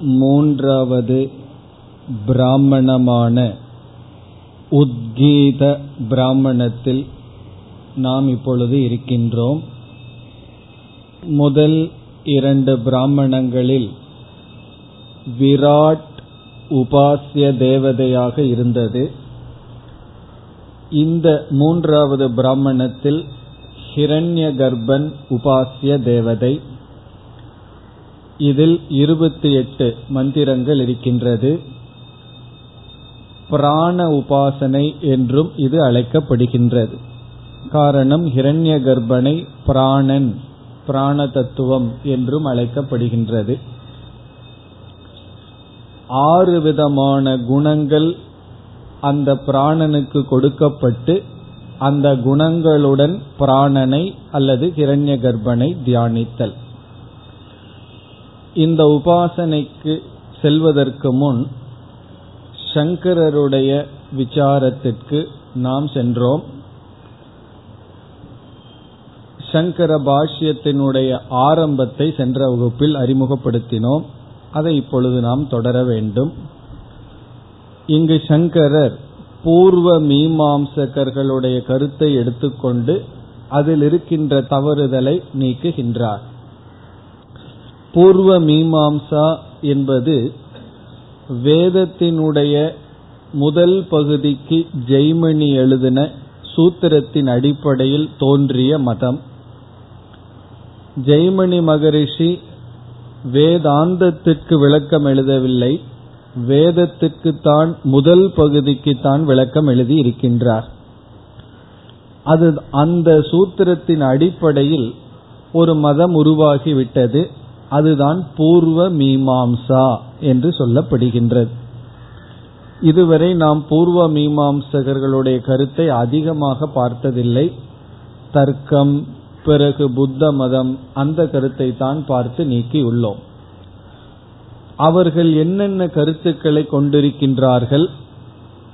மூன்றாவது பிராமணமான உத்கீத பிராமணத்தில் நாம் இப்பொழுது இருக்கின்றோம். முதல் இரண்டு பிராமணங்களில் விராட் உபாசிய தேவதையாக இருந்தது. இந்த மூன்றாவது பிராமணத்தில் ஹிரண்ய கர்ப்பன் உபாசிய தேவதை. இதில் இருபத்தி எட்டு மந்திரங்கள் இருக்கின்றது. பிராண உபாசனை என்றும் இது அழைக்கப்படுகின்றது. காரணம் ஹிரண்ய கர்ப்பனை பிராணன் பிராண தத்துவம் என்றும் அழைக்கப்படுகின்றது. ஆறு விதமான குணங்கள் அந்த பிராணனுக்கு கொடுக்கப்பட்டு அந்த குணங்களுடன் பிராணனை அல்லது ஹிரண்ய கர்ப்பனை தியானித்தல். இந்த உபாசனைக்கு செல்வதற்கு முன் சங்கரருடைய விசாரத்திற்கு நாம் சென்றோம். சங்கர பாஷ்யத்தினுடைய ஆரம்பத்தை சென்ற வகுப்பில் அறிமுகப்படுத்தினோம். அதை இப்பொழுது நாம் தொடர வேண்டும். இங்கு சங்கரர் பூர்வ மீமாம்சகர்களுடைய கருத்தை எடுத்துக்கொண்டு அதில் இருக்கின்ற தவறுதலை நீக்குகின்றார். பூர்வ மீமாம்சா என்பது வேதத்தினுடைய முதல் பகுதிக்கு ஜெய்மணி எழுதின சூத்திரத்தின் அடிப்படையில் தோன்றிய மதம். ஜெய்மணி மகரிஷி வேதாந்தத்திற்கு விளக்கம் எழுதவில்லை. வேதத்திற்கு தான் முதல் பகுதிக்கு தான் விளக்கம் எழுதி இருக்கின்றார். அது அந்த சூத்திரத்தின் அடிப்படையில் ஒரு மதம் உருவாகிவிட்டது. அதுதான் பூர்வ மீமாம்சா என்று சொல்லப்படுகின்றது. இதுவரை நாம் பூர்வ மீமாம்சகர்களுடைய கருத்தை அதிகமாக பார்த்ததில்லை. தர்க்கம் பிறகு புத்த மதம் அந்த கருத்தை தான் பார்த்து நீக்கியுள்ளோம். அவர்கள் என்னென்ன கருத்துக்களை கொண்டிருக்கின்றார்கள்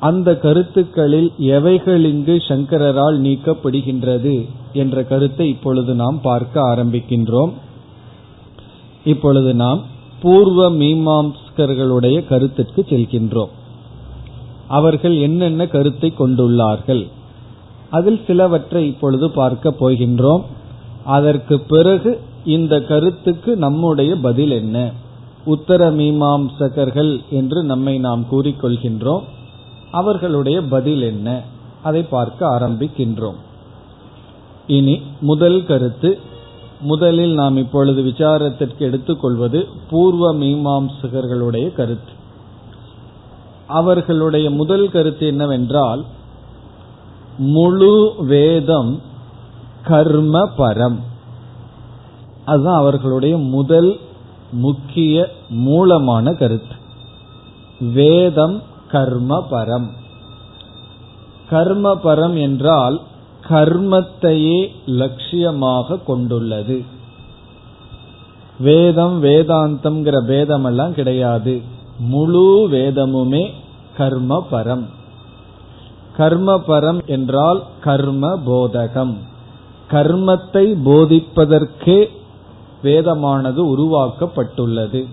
அந்த கருத்துக்களில் எவைகள் இங்கு சங்கரரால் நீக்கப்படுகின்றது என்ற கருத்தை இப்பொழுது நாம் பார்க்க ஆரம்பிக்கின்றோம். இப்பொழுது நாம் பூர்வ மீமாம்ஸ்கர்களுடைய கருத்திற்கு செல்கின்றோம். அவர்கள் என்னென்ன கருத்தை கொண்டுள்ளார்கள்? அதில் சிலவற்றை இப்பொழுது பார்க்க போகின்றோம். அதற்கு பிறகு இந்த கருத்துக்கு நம்முடைய பதில் என்ன? உத்தர மீமாம்சகர்கள் என்று நம்மை நாம் கூறிக்கொள்கின்றோம். அவர்களுடைய பதில் என்ன? அதை பார்க்க ஆரம்பிக்கின்றோம். இனி முதல் கருத்து முதலில் நாம் இப்பொழுது விசாரத்திற்கு எடுத்துக்கொள்வது பூர்வ மீமாம்சகர்களுடைய கருத்து. அவர்களுடைய முதல் கருத்து என்னவென்றால் முழு வேதம் கர்ம பரம். அதுதான் அவர்களுடைய முதல் முக்கிய மூலமான கருத்து. வேதம் கர்ம பரம். கர்ம பரம் என்றால் கர்மத்தையே லட்சியமாக கொண்டுள்ளது. வேதம் வேதாந்தம்ங்கிற பேதம் எல்லாம் கிடையாது. முழு வேதமுமே கர்ம பரம் கர்ம பரம் என்றால் கர்ம போதகம் கர்மத்தை போதிப்பதற்கே வேதமானது உருவாக்கப்பட்டுள்ளது.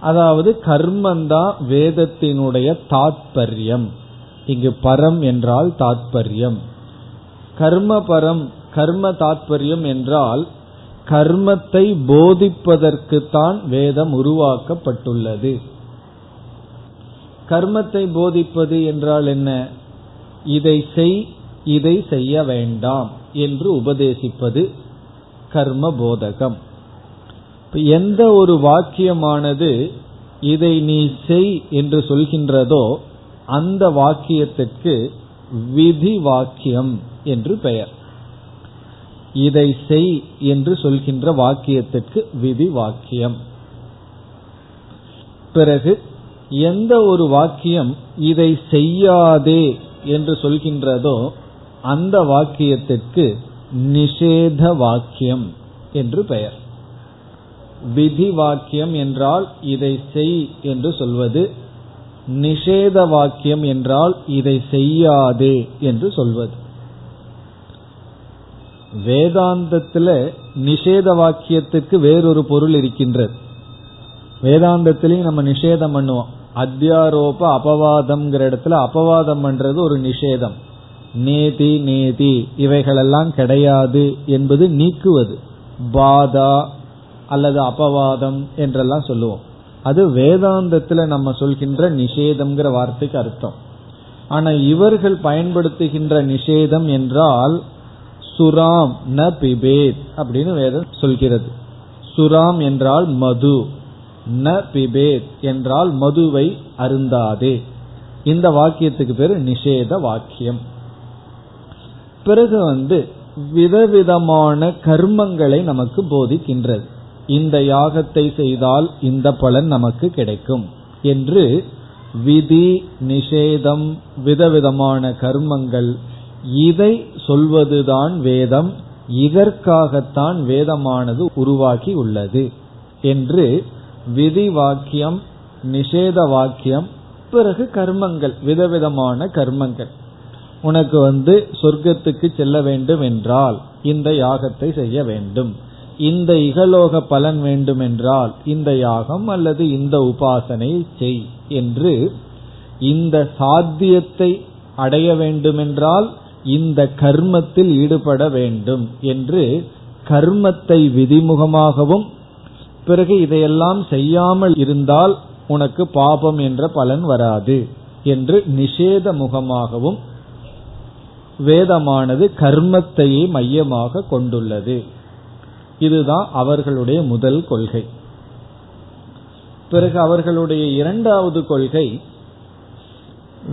அதாவது கர்மந்தான் வேதத்தினுடைய தாத்பரியம். இங்கு பரம் என்றால் தாத்பரியம். கர்ம பரம் கர்ம தாத்பரியம் என்றால் கர்மத்தை போதிப்பதற்குத்தான் வேதம் உருவாக்கப்பட்டுள்ளது. கர்மத்தை போதிப்பது என்றால் என்ன? இதை செய் இதை செய்ய வேண்டாம் என்று உபதேசிப்பது கர்ம போதகம். எந்த ஒரு வாக்கியமானது இதை நீ செய் என்று சொல்கின்றதோ அந்த வாக்கியத்திற்கு விதி வாக்கியம் என்று பெயர். இதை செய் என்று சொல்கின்ற வாக்கியத்திற்கு விதி வாக்கியம் பிறகு எந்த ஒரு வாக்கியம் இதை செய்யாதே என்று சொல்கின்றதோ அந்த வாக்கியத்திற்கு நிஷேத வாக்கியம் என்று பெயர். விதி வாக்கியம் என்றால் இதை செய் என்று சொல்வது நிஷேத வாக்கியம் என்றால் இதை செய்யாதே என்று சொல்வது. வேதாந்தத்தில் நிஷேத வாக்கியத்துக்கு வேறொரு பொருள் இருக்கின்றது. வேதாந்தத்திலையும் நம்ம நிஷேதம் பண்ணுவோம். அத்தியாரோப அபவாதம்ங்கிற இடத்துல அபவாதம் பண்றது ஒரு நிஷேதம். நேதி நேதி இவைகளெல்லாம் கிடையாது என்பது நீக்குவது. பாதா அல்லது அபவாதம் என்றெல்லாம் சொல்லுவோம். அது வேதாந்தத்துல நம்ம சொல்கின்ற நிஷேதம்ங்கிற வார்த்தைக்கு அர்த்தம். ஆனா இவர்கள் பயன்படுத்துகின்ற நிஷேதம் என்றால் சுராம் ந பிபேத் அப்படின்னு வேதம் சொல்கிறது. சுராம் என்றால் மது ந பிபேத் என்றால் மதுவை அருந்தாதே. இந்த வாக்கியத்துக்கு பேரு நிஷேத வாக்கியம். பிறகு வந்து விதவிதமான கர்மங்களை நமக்கு போதிக்கின்றது. இந்த யாகத்தை செய்தால் இந்த பலன் நமக்கு கிடைக்கும் என்று விதி நிஷேதம் விதவிதமான கர்மங்கள் இதை சொல்வதுதான் வேதம் இதற்காகத்தான் வேதமானது உருவாகி உள்ளது என்று விதி வாக்கியம் நிஷேத வாக்கியம் பிறகு கர்மங்கள் விதவிதமான கர்மங்கள். உனக்கு வந்து சொர்க்கத்துக்கு செல்ல வேண்டும் என்றால் இந்த யாகத்தை செய்ய வேண்டும். இந்த இகலோக பலன் வேண்டுமென்றால் இந்த யாகம் அல்லது இந்த உபாசனை செய் என்று இந்த சாத்தியத்தை அடைய வேண்டுமென்றால் இந்த கர்மத்தில் ஈடுபட வேண்டும் என்று கர்மத்தை விதிமுகமாகவும் பிறகு இதையெல்லாம் செய்யாமல் இருந்தால் உனக்கு பாபம் என்ற பலன் வராது என்று நிஷேத முகமாகவும் வேதமானது கர்மத்தையே மையமாக கொண்டுள்ளது. இதுதான் அவர்களுடைய முதல் கொள்கை. பிறகு அவர்களுடைய இரண்டாவது கொள்கை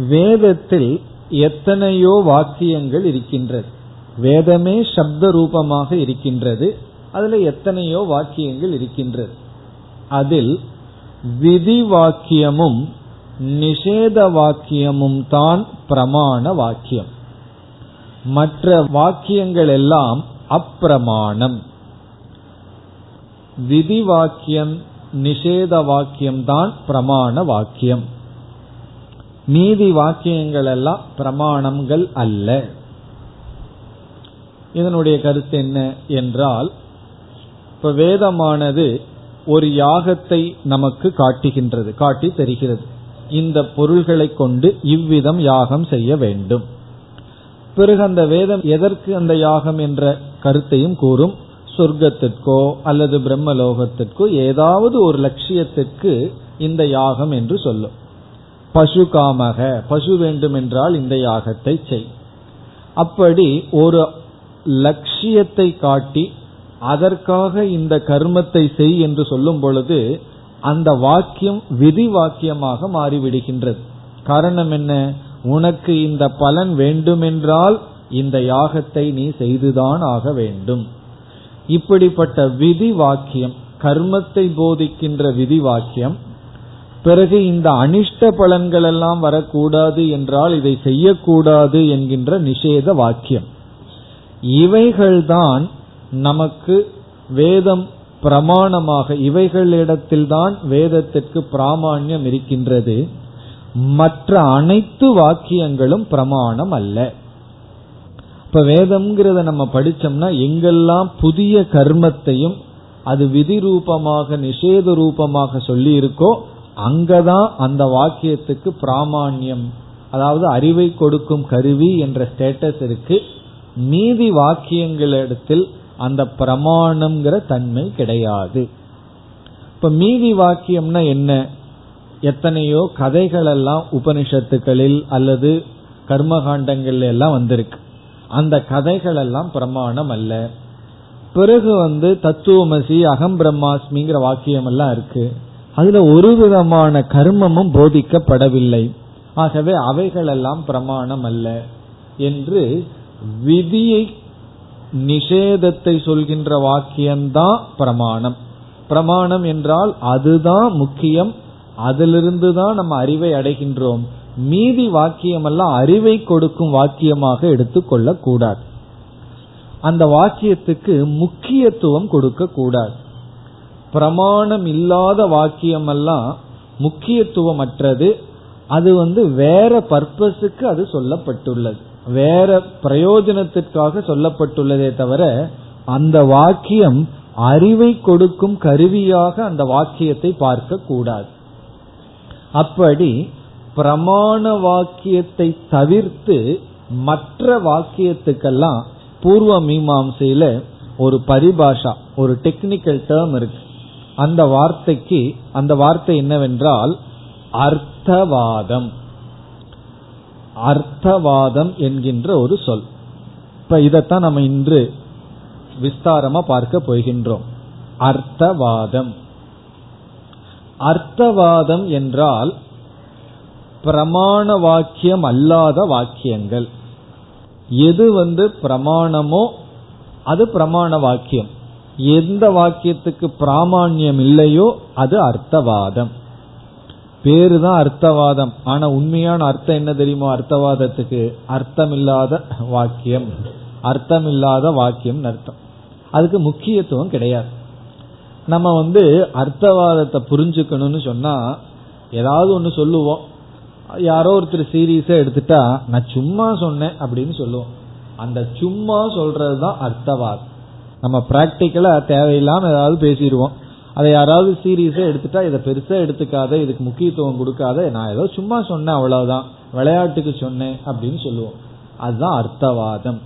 வேதத்தில் எத்தனையோ வாக்கியங்கள் இருக்கின்றது. வேதமே சப்த ரூபமாக இருக்கின்றது. அதுல எத்தனையோ வாக்கியங்கள் இருக்கின்றது. அதில் விதி வாக்கியமும் நிஷேத வாக்கியமும் தான் பிரமாண வாக்கியம். மற்ற வாக்கியங்கள் எல்லாம் அப்பிரமாணம். விதி வாக்கியம் நிஷேத வாக்கியம் தான் பிரமாண வாக்கியம். மீதி வாக்கியங்கள் எல்லாம் பிரமாணங்கள் அல்ல. இதனுடைய கருத்து என்ன என்றால் இப்ப வேதமானது ஒரு யாகத்தை நமக்கு காட்டுகின்றது காட்டி தெரிகிறது. இந்த பொருள்களை கொண்டு இவ்விதம் யாகம் செய்ய வேண்டும். பிறகு அந்த வேதம் எதற்கு அந்த யாகம் என்ற கருத்தையும் கூறும். சொர்க்கத்திற்கோ அல்லது பிரம்மலோகத்திற்கோ ஏதாவது ஒரு லட்சியத்திற்கு இந்த யாகம் என்று சொல்லும். பசு காமக பசு வேண்டுமென்றால் இந்த யாகத்தை செய். அப்படி ஒரு லட்சியத்தை காட்டி அதற்காக இந்த கர்மத்தை செய் என்று சொல்லும் பொழுது அந்த வாக்கியம் விதி வாக்கியமாக மாறிவிடுகின்றது. காரணம் என்ன? உனக்கு இந்த பலன் வேண்டுமென்றால் இந்த யாகத்தை நீ செய்துதான் ஆக வேண்டும். இப்படிப்பட்ட விதி வாக்கியம் கர்மத்தை போதிக்கின்ற விதி வாக்கியம் பிறகு இந்த அனிஷ்ட பலன்கள் எல்லாம் வரக்கூடாது என்றால் இதை செய்யக்கூடாது என்கின்ற நிஷேத வாக்கியம். இவைகள்தான் நமக்கு வேதம் பிரமாணமாக இவைகளிடத்தில்தான் வேதத்திற்கு பிராமான்யம் இருக்கின்றது. மற்ற அனைத்து வாக்கியங்களும் பிரமாணம் அல்ல. இப்ப வேதம்ங்கிறத நம்ம படிச்சோம்னா எங்கெல்லாம் புதிய கர்மத்தையும் அது விதி ரூபமாக நிஷேத ரூபமாக சொல்லி இருக்கோ அங்கதான் அந்த வாக்கியத்துக்கு பிராமான்யம் அதாவது அறிவை கொடுக்கும் கருவி என்ற ஸ்டேட்டஸ் இருக்கு. மீதி வாக்கியங்களிடத்தில் அந்த பிரமாணம்ங்கிற தன்மை கிடையாது. இப்ப மீதி வாக்கியம்னா என்ன? எத்தனையோ கதைகள் எல்லாம் உபனிஷத்துக்களில் அல்லது கர்மகாண்டங்கள் எல்லாம் வந்திருக்கு. அந்த கதைகள் எல்லாம் பிரமாணம் அல்ல. பிறகு வந்து தத்துவமசி அகம் பிரம்மாஸ்மிங்கிற வாக்கியம் எல்லாம் இருக்கு. அதுல ஒரு விதமான கர்மமும் போதிக்கப்படவில்லை. ஆகவே அவைகள் எல்லாம் பிரமாணம் அல்ல என்று விதியை நிஷேதத்தை சொல்கின்ற வாக்கியம்தான் பிரமாணம். பிரமாணம் என்றால் அதுதான் முக்கியம். அதிலிருந்து தான் நம்ம அறிவை அடைகின்றோம். மீதி வாக்கியம் எல்லாம் அறிவை கொடுக்கும் வாக்கியமாக எடுத்துக்கொள்ள கூடாது அந்த வாக்கியத்துக்கு முக்கியத்துவம் கொடுக்க கூடாது பிரமாணம் இல்லாத வாக்கியம் எல்லாம் முக்கியத்துவமற்றது. அது வந்து வேற பர்பஸுக்கு அது சொல்லப்பட்டுள்ளது. வேற பிரயோஜனத்திற்காக சொல்லப்பட்டுள்ளதே தவிர அந்த வாக்கியம் அறிவை கொடுக்கும் கருவியாக அந்த வாக்கியத்தை பார்க்க கூடாது அப்படி பிரமாண வாக்கியத்தை தவிர்த்து மற்ற வாக்கியத்துக்கெல்லாம் பூர்வ மீமாசையில ஒரு பரிபாஷா ஒரு டெக்னிக்கல் டேர்ம் இருக்கு. அந்த வார்த்தைக்கு அந்த வார்த்தை என்னவென்றால் அர்த்தவாதம். அர்த்தவாதம் என்கின்ற ஒரு சொல். இப்ப இதைத்தான் நம்ம இன்று விஸ்தாரமா பார்க்க போகின்றோம். அர்த்தவாதம். அர்த்தவாதம் என்றால் பிரமாண வாக்கியம் அல்லாத வாக்கியங்கள். எது வந்து பிரமாணமோ அது பிரமாண வாக்கியம் எந்த வாக்கியத்துக்கு பிராமான்யம் இல்லையோ அது அர்த்தவாதம். பேரு தான் அர்த்தவாதம். ஆனா உண்மையான அர்த்தம் என்ன தெரியுமோ அர்த்தவாதத்துக்கு? அர்த்தமில்லாத வாக்கியம். அர்த்தமில்லாத வாக்கியம் அர்த்தம். அதுக்கு முக்கியத்துவம் கிடையாது. நம்ம வந்து அர்த்தவாதத்தை புரிஞ்சுக்கணும்னு சொன்னா ஏதாவது ஒன்று சொல்லுவோம். யாரோ ஒருத்தர் சீரியஸா எடுத்துட்டா நான் சும்மா சொன்னேன் அப்படின்னு சொல்லுவோம். அந்த சும்மா சொல்றதுதான் தான் அர்த்தவாதம். நம்ம பிராக்டிக்கலா தேவையில்லாம ஏதாவது பேசிடுவோம். அதை யாராவது சீரியஸா எடுத்துட்டா இதை பெருசா எடுத்துக்காத இதுக்கு முக்கியத்துவம் கொடுக்காத நான் ஏதோ சும்மா சொன்னேன் அவ்வளவுதான். விளையாட்டுக்கு சொன்னேன் அப்படின்னு சொல்லுவோம். அதுதான் அர்த்தவாதம்.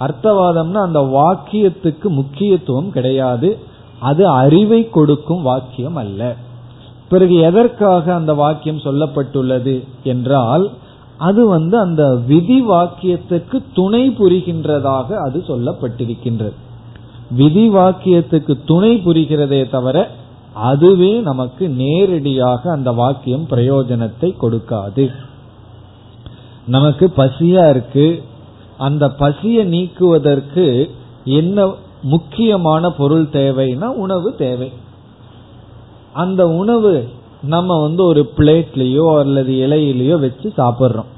அர்த்தவாதம்னா அந்த வாக்கியத்துக்கு முக்கியத்துவம் கிடையாது. அது அறிவை கொடுக்கும் வாக்கியம் அல்ல. பிறகு எதற்காக அந்த வாக்கியம் சொல்லப்பட்டுள்ளது என்றால் அது வந்து அந்த விதி வாக்கியத்துக்கு துணை புரிகின்றதாக அது சொல்லப்பட்டிருக்கின்றது. விதி வாக்கியத்துக்கு துணை புரிகிறதே தவிர அதுவே நமக்கு நேரடியாக அந்த வாக்கியம் பிரயோஜனத்தை கொடுக்காது. நமக்கு பசியா இருக்கு. அந்த பசியை நீக்குவதற்கு என்ன முக்கியமான பொருள் தேவைன்னா உணவு தேவை. அந்த உணவு நம்ம வந்து ஒரு பிளேட்லயோ அல்லது இலையிலயோ வச்சு சாப்பிட்றோம்.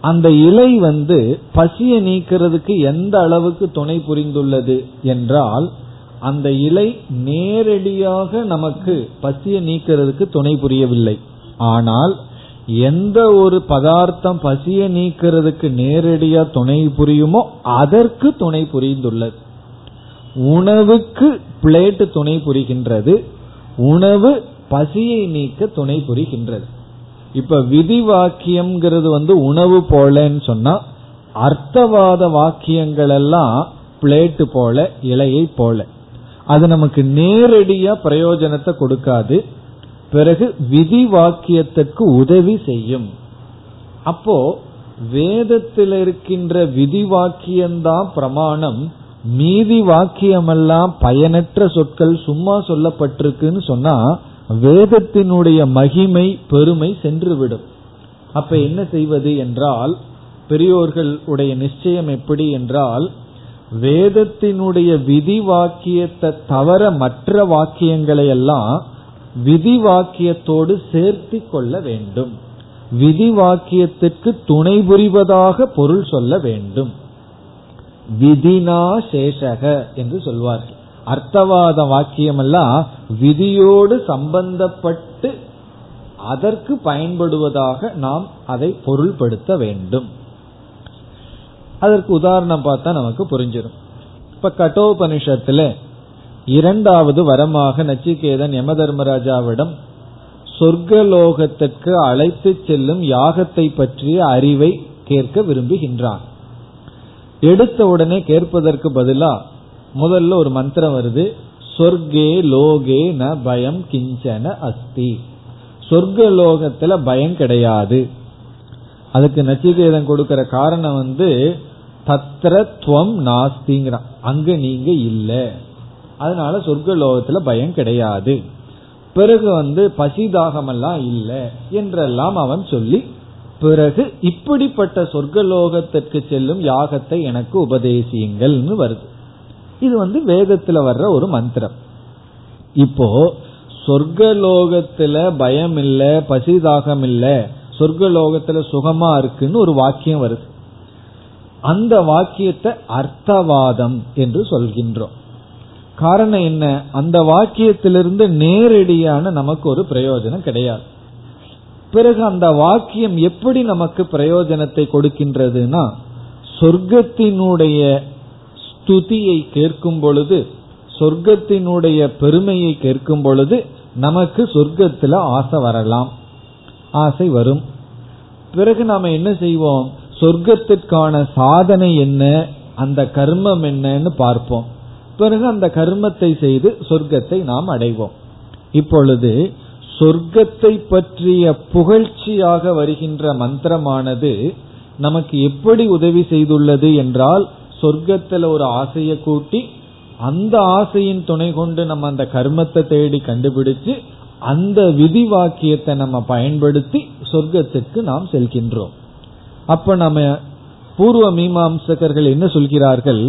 அந்த இலை வந்து பசியை நீக்கிறதுக்கு எந்த அளவுக்கு துணை புரிந்துள்ளது என்றால் அந்த இலை நேரடியாக நமக்கு பசியை நீக்கிறதுக்கு துணை புரியவில்லை. ஆனால் எந்த ஒரு பதார்த்தம் பசியை நீக்கிறதுக்கு நேரடியா துணை புரியுமோ அதற்கு துணை புரிந்துள்ளது. உணவுக்கு பிளேட்டு துணை புரிகின்றது. உணவு பசியை நீக்க துணை புரிகின்றது. இப்ப விதி வாக்கியம்ங்கிறது வந்து உணவு போலன்னு சொன்னா அர்த்தவாத வாக்கியங்கள் எல்லாம் பிளேட்டு போல இலையை போல. அது நமக்கு நேரடியா பிரயோஜனத்தை கொடுக்காது. பிறகு விதி வாக்கியத்திற்கு உதவி செய்யும். அப்போ வேதத்தில் இருக்கின்ற விதி வாக்கியம்தான் பிரமாணம். மீதி வாக்கியமெல்லாம் பயனற்ற சொற்கள் சும்மா சொல்லப்பட்டிருக்குன்னு சொன்னா வேதத்தினுடைய மகிமை பெருமை சென்றுவிடும். அப்ப என்ன செய்வது என்றால் பெரியோர்கள் உடைய நிச்சயம் எப்படி என்றால் வேதத்தினுடைய விதி வாக்கியத்தை தவிர மற்ற வாக்கியங்களை எல்லாம் விதி வாக்கியத்தோடு சேர்த்தி கொள்ள வேண்டும். விதி வாக்கியத்திற்கு துணை புரிவதாக பொருள் சொல்ல வேண்டும். விதினா சேஷக என்று சொல்வார்கள். அர்த்தவாத வாக்கியமெல்லாம் விதியோடு சம்பந்தப்பட்டு அதற்கு பயன்படுவதாக நாம் அதை பொருள்படுத்த வேண்டும். அதற்கு உதாரணம் பார்த்தா நமக்கு புரிஞ்சிடும் இப்ப கட்டோபனிஷத்துல இரண்டாவது வரமாக நச்சிகேதன் யம தர்மராஜாவிடம் சொர்க்கலோகத்திற்கு அழைத்து செல்லும் யாகத்தை பற்றிய அறிவை கேட்க விரும்புகின்றான். எடுத்த உடனே கேட்பதற்கு பதிலா முதல்ல ஒரு மந்திரம் வருது சொர்க்கே லோகே ந பயம் கிஞ்சன அஸ்தி. சொர்க்க லோகத்துல பயம் கிடையாது. அதுக்கு நச்சிகேதம் கொடுக்கிற காரணம் வந்து தத்திர துவம் நாஸ்திங்கிறான். அங்க நீங்க இல்ல. அதனால சொர்க்க லோகத்துல பயம் கிடையாது. பிறகு வந்து பசிதாகமெல்லாம் இல்லை என்றெல்லாம் அவன் சொல்லி பிறகு இப்படிப்பட்ட சொர்க்கலோகத்திற்கு செல்லும் யாகத்தை எனக்கு உபதேசியுங்கள்னு வருது. இது வந்து வேதத்துல வர்ற ஒரு மந்திரம். இப்போ சொர்க்கலோகத்துல பயம் இல்ல பசிதாகம் இல்ல சொர்க்கலோகத்துல சுகமா இருக்குன்னு ஒரு வாக்கியம் வருது. அந்த வாக்கியத்தை அர்த்தவாதம் என்று சொல்கின்றோம். காரணம் என்ன? அந்த வாக்கியத்திலிருந்து நேரடியான நமக்கு ஒரு பிரயோஜனம் கிடையாது. பிறகு அந்த வாக்கியம் எப்படி நமக்கு பிரயோஜனத்தை கொடுக்கின்றதுன்னா சொர்க்கத்தினுடைய ஸ்துதியை கேட்கும் பொழுது சொர்க்கத்தினுடைய பெருமையை கேட்கும் பொழுது நமக்கு சொர்க்கத்துல ஆசை வரலாம். ஆசை வரும். பிறகு நாம என்ன செய்வோம்? சொர்க்கத்திற்கான சாதனை என்ன? அந்த கர்மம் என்னன்னு பார்ப்போம். பிறகு அந்த கர்மத்தை செய்து சொர்க்கத்தை நாம் அடைவோம். இப்பொழுது சொர்க்கத்தை பற்றிய புகழ்ச்சியாக வருகின்ற மந்திரமானது நமக்கு எப்படி உதவி செய்துள்ளது என்றால் சொர்க்கத்தில் ஒரு ஆசையை கூட்டி அந்த ஆசையின் துணை கொண்டு நம்ம அந்த கர்மத்தை தேடி கண்டுபிடிச்சு அந்த விதி வாக்கியத்தை நம்ம பயன்படுத்தி சொர்க்கத்துக்கு நாம் செல்கின்றோம். அப்ப நம்ம பூர்வ மீமாம்சகர்கள் என்ன சொல்கிறார்கள்?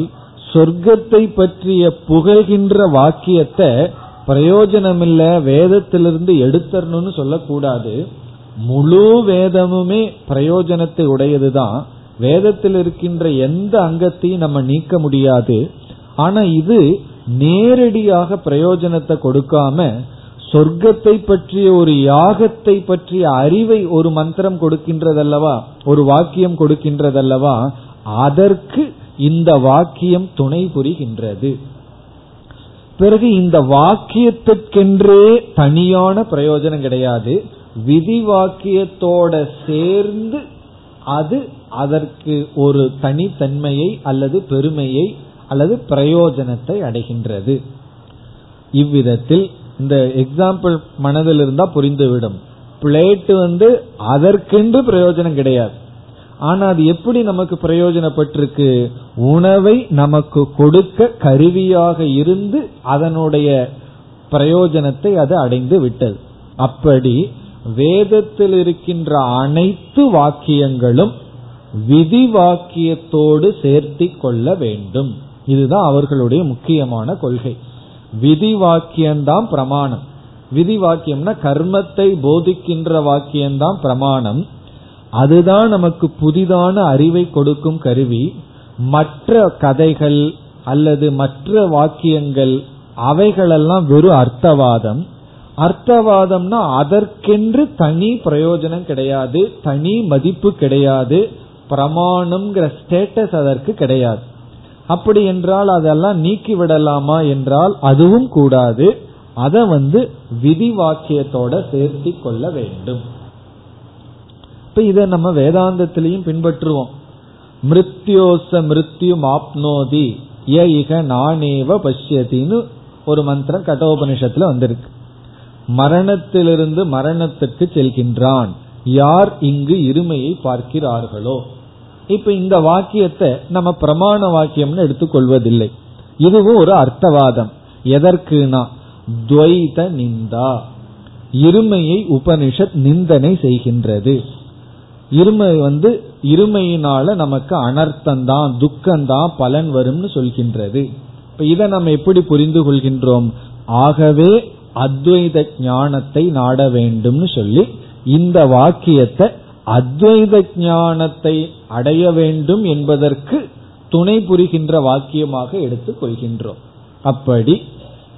சொர்க்கத்தை பற்றிய புகழ்கின்ற வாக்கியத்தை பிரயோஜனமில்ல வேதத்திலிருந்து எடுத்தரணும்னு சொல்லக்கூடாது. முழு வேதமுமே பிரயோஜனத்தை உடையதுதான். வேதத்தில் இருக்கின்ற எந்த அங்கத்தையும் நம்ம நீக்க முடியாது. ஆனா இது நேரடியாக பிரயோஜனத்தை கொடுக்காம சொர்க்கத்தை பற்றிய ஒரு யாகத்தை பற்றிய அறிவை ஒரு மந்திரம் கொடுக்கின்றதல்லவா? ஒரு வாக்கியம் கொடுக்கின்றதல்லவா? அதற்கு இந்த வாக்கியம் துணை புரிகின்றது. பிறகு இந்த வாக்கியத்துக்கென்றே தனியான பிரயோஜனம் கிடையாது. விதி வாக்கியத்தோட சேர்ந்து அது அதற்கு ஒரு தனித்தன்மையை அல்லது பெருமையை அல்லது பிரயோஜனத்தை அடைகின்றது. இவ்விதத்தில் இந்த எக்ஸாம்பிள் மனதில் இருந்தா புரிந்துவிடும். பிளேட் வந்து அதற்கென்று பிரயோஜனம் கிடையாது. ஆனா அது எப்படி நமக்கு பிரயோஜனப்பட்டிருக்கு? உணவை நமக்கு கொடுக்க கருவியாக இருந்து அதனுடைய பிரயோஜனத்தை அது அடைந்து விட்டது. அப்படி வேதத்தில் இருக்கின்ற அனைத்து வாக்கியங்களும் விதி வாக்கியத்தோடு சேர்த்தி கொள்ள வேண்டும். இதுதான் அவர்களுடைய முக்கியமான கொள்கை. விதி வாக்கியம்தான் பிரமாணம். விதி வாக்கியம்னா கர்மத்தை போதிக்கின்ற வாக்கியம்தான் பிரமாணம். அதுதான் நமக்கு புதிதான அறிவை கொடுக்கும் கருவி. மற்ற கதைகள் அல்லது மற்ற வாக்கியங்கள் அவைகளெல்லாம் வெறும் அர்த்தவாதம். அர்த்தவாதம்னா அதற்கென்று தனி பிரயோஜனம் கிடையாது தனி மதிப்பு கிடையாது பிரமாணம்ங்கிற ஸ்டேட்டஸ் அதற்கு கிடையாது. அப்படி என்றால் அதெல்லாம் நீக்கி விடலாமா என்றால் அதுவும் கூடாது. அதை வந்து விதி வாக்கியத்தோட சேர்த்தி கொள்ள வேண்டும். இப்ப இதை நம்ம வேதாந்தத்திலையும் பின்பற்றுவோம். மிருத்யோச மிருத்யு ஆப்னோதி ய இக நானேவ பஷ்யத்தின்னு ஒரு மந்திரம் கட்டோபனிஷத்துல வந்திருக்கு. மரணத்திலிருந்து மரணத்துக்கு செல்கின்றான். யார் இங்கு இருமையை பார்க்கிறார்களோ. இப்ப இந்த வாக்கியத்தை நம்ம பிரமாண வாக்கியம்னு எடுத்துக்கொள்வதில்லை. இதுவும் ஒரு அர்த்தவாதம். எதற்குனா துவைத நிந்தா. இருமையை உபனிஷத் நிந்தனை செய்கின்றது. இருமை வந்து இருமையினால நமக்கு அனர்த்தம்தான் துக்கம்தான் பலன் வரும்னு சொல்கின்றது. இப்ப இதை நம்ம எப்படி புரிந்து கொள்கின்றோம்? ஆகவே அத்வைத ஞானத்தை நாட வேண்டும்னு சொல்லி இந்த வாக்கியத்தை அத்வைத ஞானத்தை அடைய வேண்டும் என்பதற்கு துணை புரிகின்ற வாக்கியமாக எடுத்துக் கொள்கின்றோம். அப்படி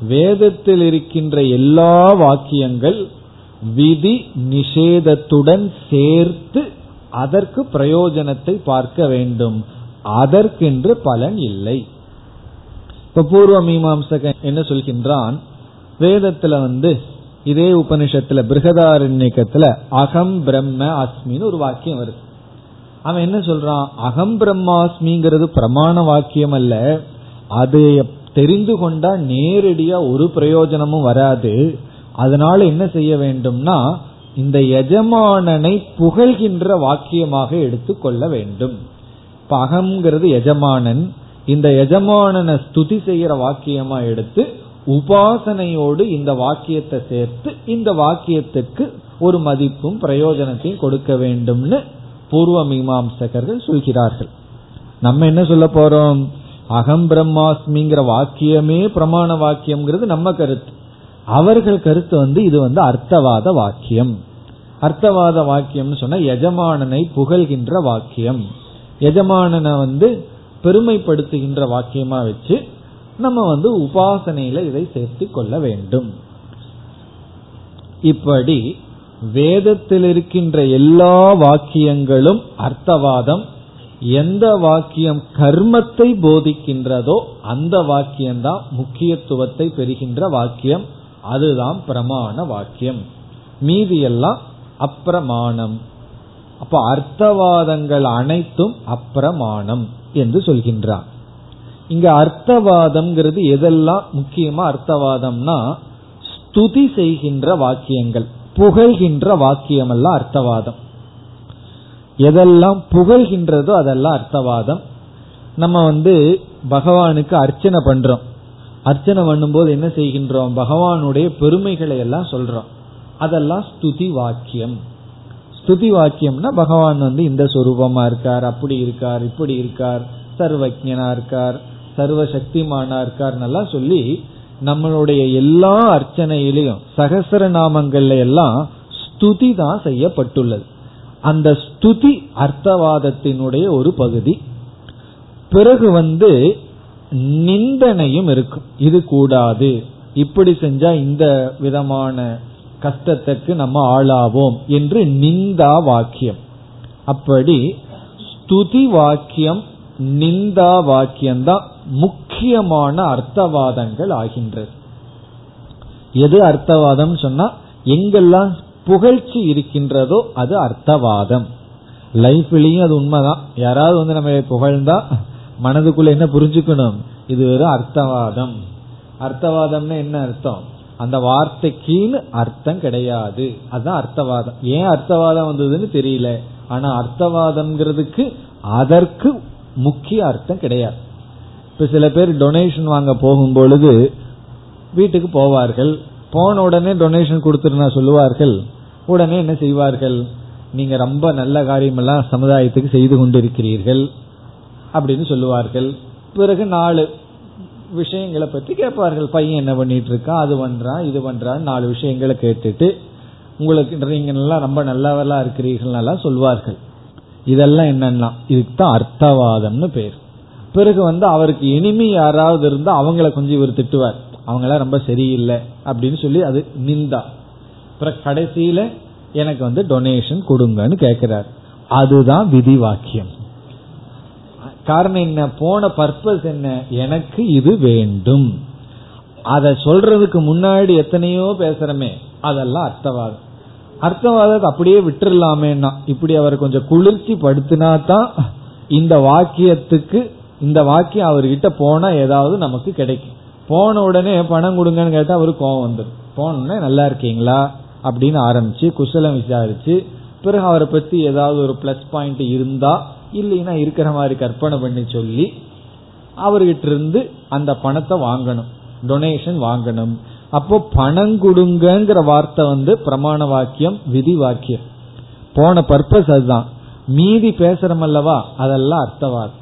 வேதத்தில் இருக்கின்ற எல்லா வாக்கியங்கள் விதி நிஷேதத்துடன் சேர்த்து அதற்கு பிரயோஜனத்தை பார்க்க வேண்டும். அதற்கென்று பலன் இல்லை. இப்ப பூர்வ மீமாம்சக என்ன சொல்கின்றான்? வேதத்துல வந்து இதே உபனிஷத்துல பிருகதாரண்யக்கத்துல அகம் பிரம்ம அஸ்மின்னு ஒரு வாக்கியம் வருது. அவன் என்ன சொல்றான்? அகம் பிரம்மாஸ்மிங்கிறது பிரமாண வாக்கியம் அல்ல. அது தெரிந்து கொண்டா நேரடியா ஒரு பிரயோஜனமும் வராது. அதனால என்ன செய்ய வேண்டும்னா இந்த எஜமானனை புகழ்கின்ற வாக்கியமாக எடுத்துக்கொள்ள வேண்டும். பகம்ங்கிறது எஜமானன். இந்த எஜமானனை ஸ்துதி செய்யற வாக்கியமா எடுத்து உபாசனையோடு இந்த வாக்கியத்தை சேர்த்து இந்த வாக்கியத்துக்கு ஒரு மதிப்பும் பிரயோஜனத்தையும் கொடுக்க வேண்டும்னு பூர்வ மீமாம்சகர்கள் சொல்கிறார்கள். நம்ம என்ன சொல்ல போறோம்? அகம் பிரம்மாஸ்மிங்கிற வாக்கியமே பிரமாண வாக்கியம்ங்கிறது நம்ம கருத்து. அவர்கள் கருத்து வந்து இது வந்து அர்த்தவாத வாக்கியம். அர்த்தவாத வாக்கியம்னு சொன்னா எஜமானனை புகழ்கின்ற வாக்கியம். எஜமானனை வந்து பெருமைப்படுத்துகின்ற வாக்கியமா வச்சு நம்ம வந்து உபாசனையில இதை சேர்த்து கொள்ள வேண்டும். இப்படி வேதத்தில் இருக்கின்ற எல்லா வாக்கியங்களும் அர்த்தவாதம். எந்த வாக்கியம் கர்மத்தை போதிக்கின்றதோ அந்த வாக்கியம்தான் முக்கியத்துவத்தை பெறுகின்ற வாக்கியம். அதுதான் பிரமாண வாக்கியம். மீதியெல்லாம் அப்பிரமாணம். அப்ப அர்த்தவாதங்கள் அனைத்தும் அப்பிரமாணம் என்று சொல்கின்றான். இங்க அர்த்தவாதம்ங்கிறது எதெல்லாம் முக்கியமா அர்த்தவாதம்னா ஸ்துதி செய்கின்ற வாக்கியங்கள் புகழ்கின்ற வாக்கியம் எல்லாம் அர்த்தவாதம். எதெல்லாம் புகழ்கின்றதோ அதெல்லாம் அர்த்தவாதம். நம்ம வந்து பகவானுக்கு அர்ச்சனை பண்றோம். அர்ச்சனை பண்ணும்போது என்ன செய்கின்றோம்? பகவானுடைய பெருமைகளை எல்லாம் சொல்றோம். அதெல்லாம் ஸ்துதி வாக்கியம். ஸ்துதி வாக்கியம்னா பகவான் வந்து இந்த சொரூபமா இருக்கார் அப்படி இருக்கார் இப்படி இருக்கார் சர்வஜனா இருக்கார் சர்வ சக்திமானா இருக்கார் நல்லா சொல்லி நம்மளுடைய எல்லா அர்ச்சனையிலையும் சகசர நாமங்கள்ல எல்லாம் ஸ்துதி தான் செய்யப்பட்டுள்ளது. அந்த ஸ்துதி அர்த்தவாதத்தினுடைய ஒரு பகுதி. பிறகு வந்து நிந்தனையும் இருக்கும். இது கூடாது. இப்படி செஞ்சா இந்த விதமான கஷ்டத்துக்கு நம்ம ஆளாவோம் என்று நிந்தா வாக்கியம். அப்படி ஸ்துதி வாக்கியம் நிந்தா வாக்கியம் தான் முக்கியமான அர்த்தவாதங்கள் ஆகின்றது. எது அர்த்தவாதம் சொன்னா எங்கெல்லாம் புகழ்ச்சி இருக்கின்றதோ அது அர்த்தவாதம். லைஃப்லயும் அது உண்மைதான். யாராவது வந்து நம்ம புகழ்ந்தா மனதுக்குள்ள என்ன புரிஞ்சுக்கணும்? இது ஒரு அர்த்தவாதம். அர்த்தவாதம்னா என்ன அர்த்தம்? அந்த வார்த்தைக்குன்னு அர்த்தம் கிடையாது. அதுதான் அர்த்தவாதம். ஏன் அர்த்தவாதம் வந்ததுன்னு தெரியல. ஆனா அர்த்தவாதம்ங்கிறதுக்கு அதற்கு முக்கிய அர்த்தம் கிடையாது. இப்ப சில பேர் டொனேஷன் வாங்க போகும் பொழுது வீட்டுக்கு போவார்கள். போன உடனே டொனேஷன் கொடுத்துருனா சொல்லுவார்கள். உடனே என்ன செய்வார்கள்? நீங்க ரொம்ப நல்ல காரியமெல்லாம் சமுதாயத்துக்கு செய்து கொண்டிருக்கிறீர்கள். அப்படின்னு சொல்லுவார்கள். பிறகு நாலு விஷயங்களை பற்றி கேட்பார்கள். பையன் என்ன பண்ணிட்டு இருக்கான் அது பண்றான் இது பண்றான் நாலு விஷயங்களை கேட்டுட்டு உங்களுக்கு நீங்க நல்லா ரொம்ப நல்லவர்களா இருக்கிறீர்கள் சொல்வார்கள். இதெல்லாம் என்னன்னா இதுக்கு தான் அர்த்தவாதம்னு பேர். பிறகு வந்து அவருக்கு இனிமே யாராவது இருந்தா அவங்கள கொஞ்சம் இவர் திட்டுவார். அவங்களாம் ரொம்ப சரியில்லை அப்படின்னு சொல்லி அது நிந்தா. அப்புறம் கடைசியில எனக்கு வந்து டொனேஷன் கொடுங்கன்னு கேட்கிறார். அதுதான் விதி வாக்கியம் காரணம் என்ன? போன பர்பஸ் என்ன? எனக்கு இது வேண்டும். அதை சொல்றதுக்கு முன்னாடி எத்தனையோ பேசுறமே அதெல்லாம் அர்த்தவாதம். அர்த்தவாதத்தை அப்படியே விட்டுறலாமேன்னா இப்படி அவர் கொஞ்சம் குளிர்ச்சி படுத்தினா தான் இந்த வாக்கியத்துக்கு இந்த வாக்கியம் அவர்கிட்ட போனா ஏதாவது நமக்கு கிடைக்கும். போன உடனே பணம் கொடுங்கன்னு கேட்டா அவருக்கு கோவம் வந்துடும் போனோடனே நல்லா இருக்கீங்களா? அப்படின்னு ஆரம்பிச்சு குசலம் விசாரிச்சு பிறகு அவரை பத்தி ஏதாவது ஒரு பிளஸ் பாயிண்ட் இருந்தா இல்லைன்னா இருக்கிற மாதிரி கற்பனை பண்ணி சொல்லி அவர்கிட்ட இருந்து அந்த பணத்தை வாங்கணும். டொனேஷன் வாங்கணும். அப்போ பணம் கொடுங்கிற வார்த்தை வந்து பிரமாண வாக்கியம் விதி வாக்கியம். போன பர்பஸ் அதுதான். மீதி பேசுறோம் அல்லவா? அதெல்லாம் அர்த்தவாதம்.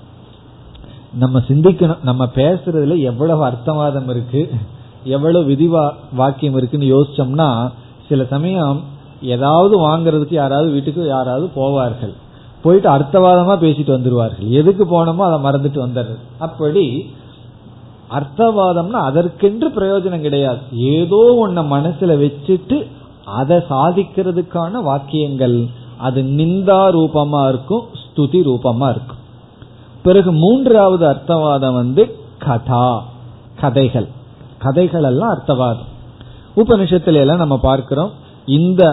நம்ம சிந்திக்கணும். நம்ம பேசுறதுல எவ்வளவு அர்த்தவாதம் இருக்கு எவ்வளவு விதி வாக்கியம் இருக்குன்னு யோசிச்சோம்னா சில சமயம் ஏதாவது வாங்குறதுக்கு யாராவது வீட்டுக்கு யாராவது போவார்கள். போயிட்டு அர்த்தவாதமா பேசிட்டு வந்துருவார்கள். எதுக்கு போனோமோ அதை மறந்துட்டு வந்துடுறது. அப்படி அர்த்தவாதம்னா அதற்கென்று பிரயோஜனம் கிடையாது. ஏதோ ஒன்ன மனசுல வச்சுட்டு அதை சாதிக்கிறதுக்கான வாக்கியங்கள். அது நிந்தா ரூபமா இருக்கும் ஸ்துதி ரூபமா இருக்கும். பிறகு மூன்றாவது அர்த்தவாதம் வந்து கதா கதைகள். கதைகள் எல்லாம் அர்த்தவாதம். உபனிஷத்துல எல்லாம் நம்ம பார்க்கிறோம். இந்த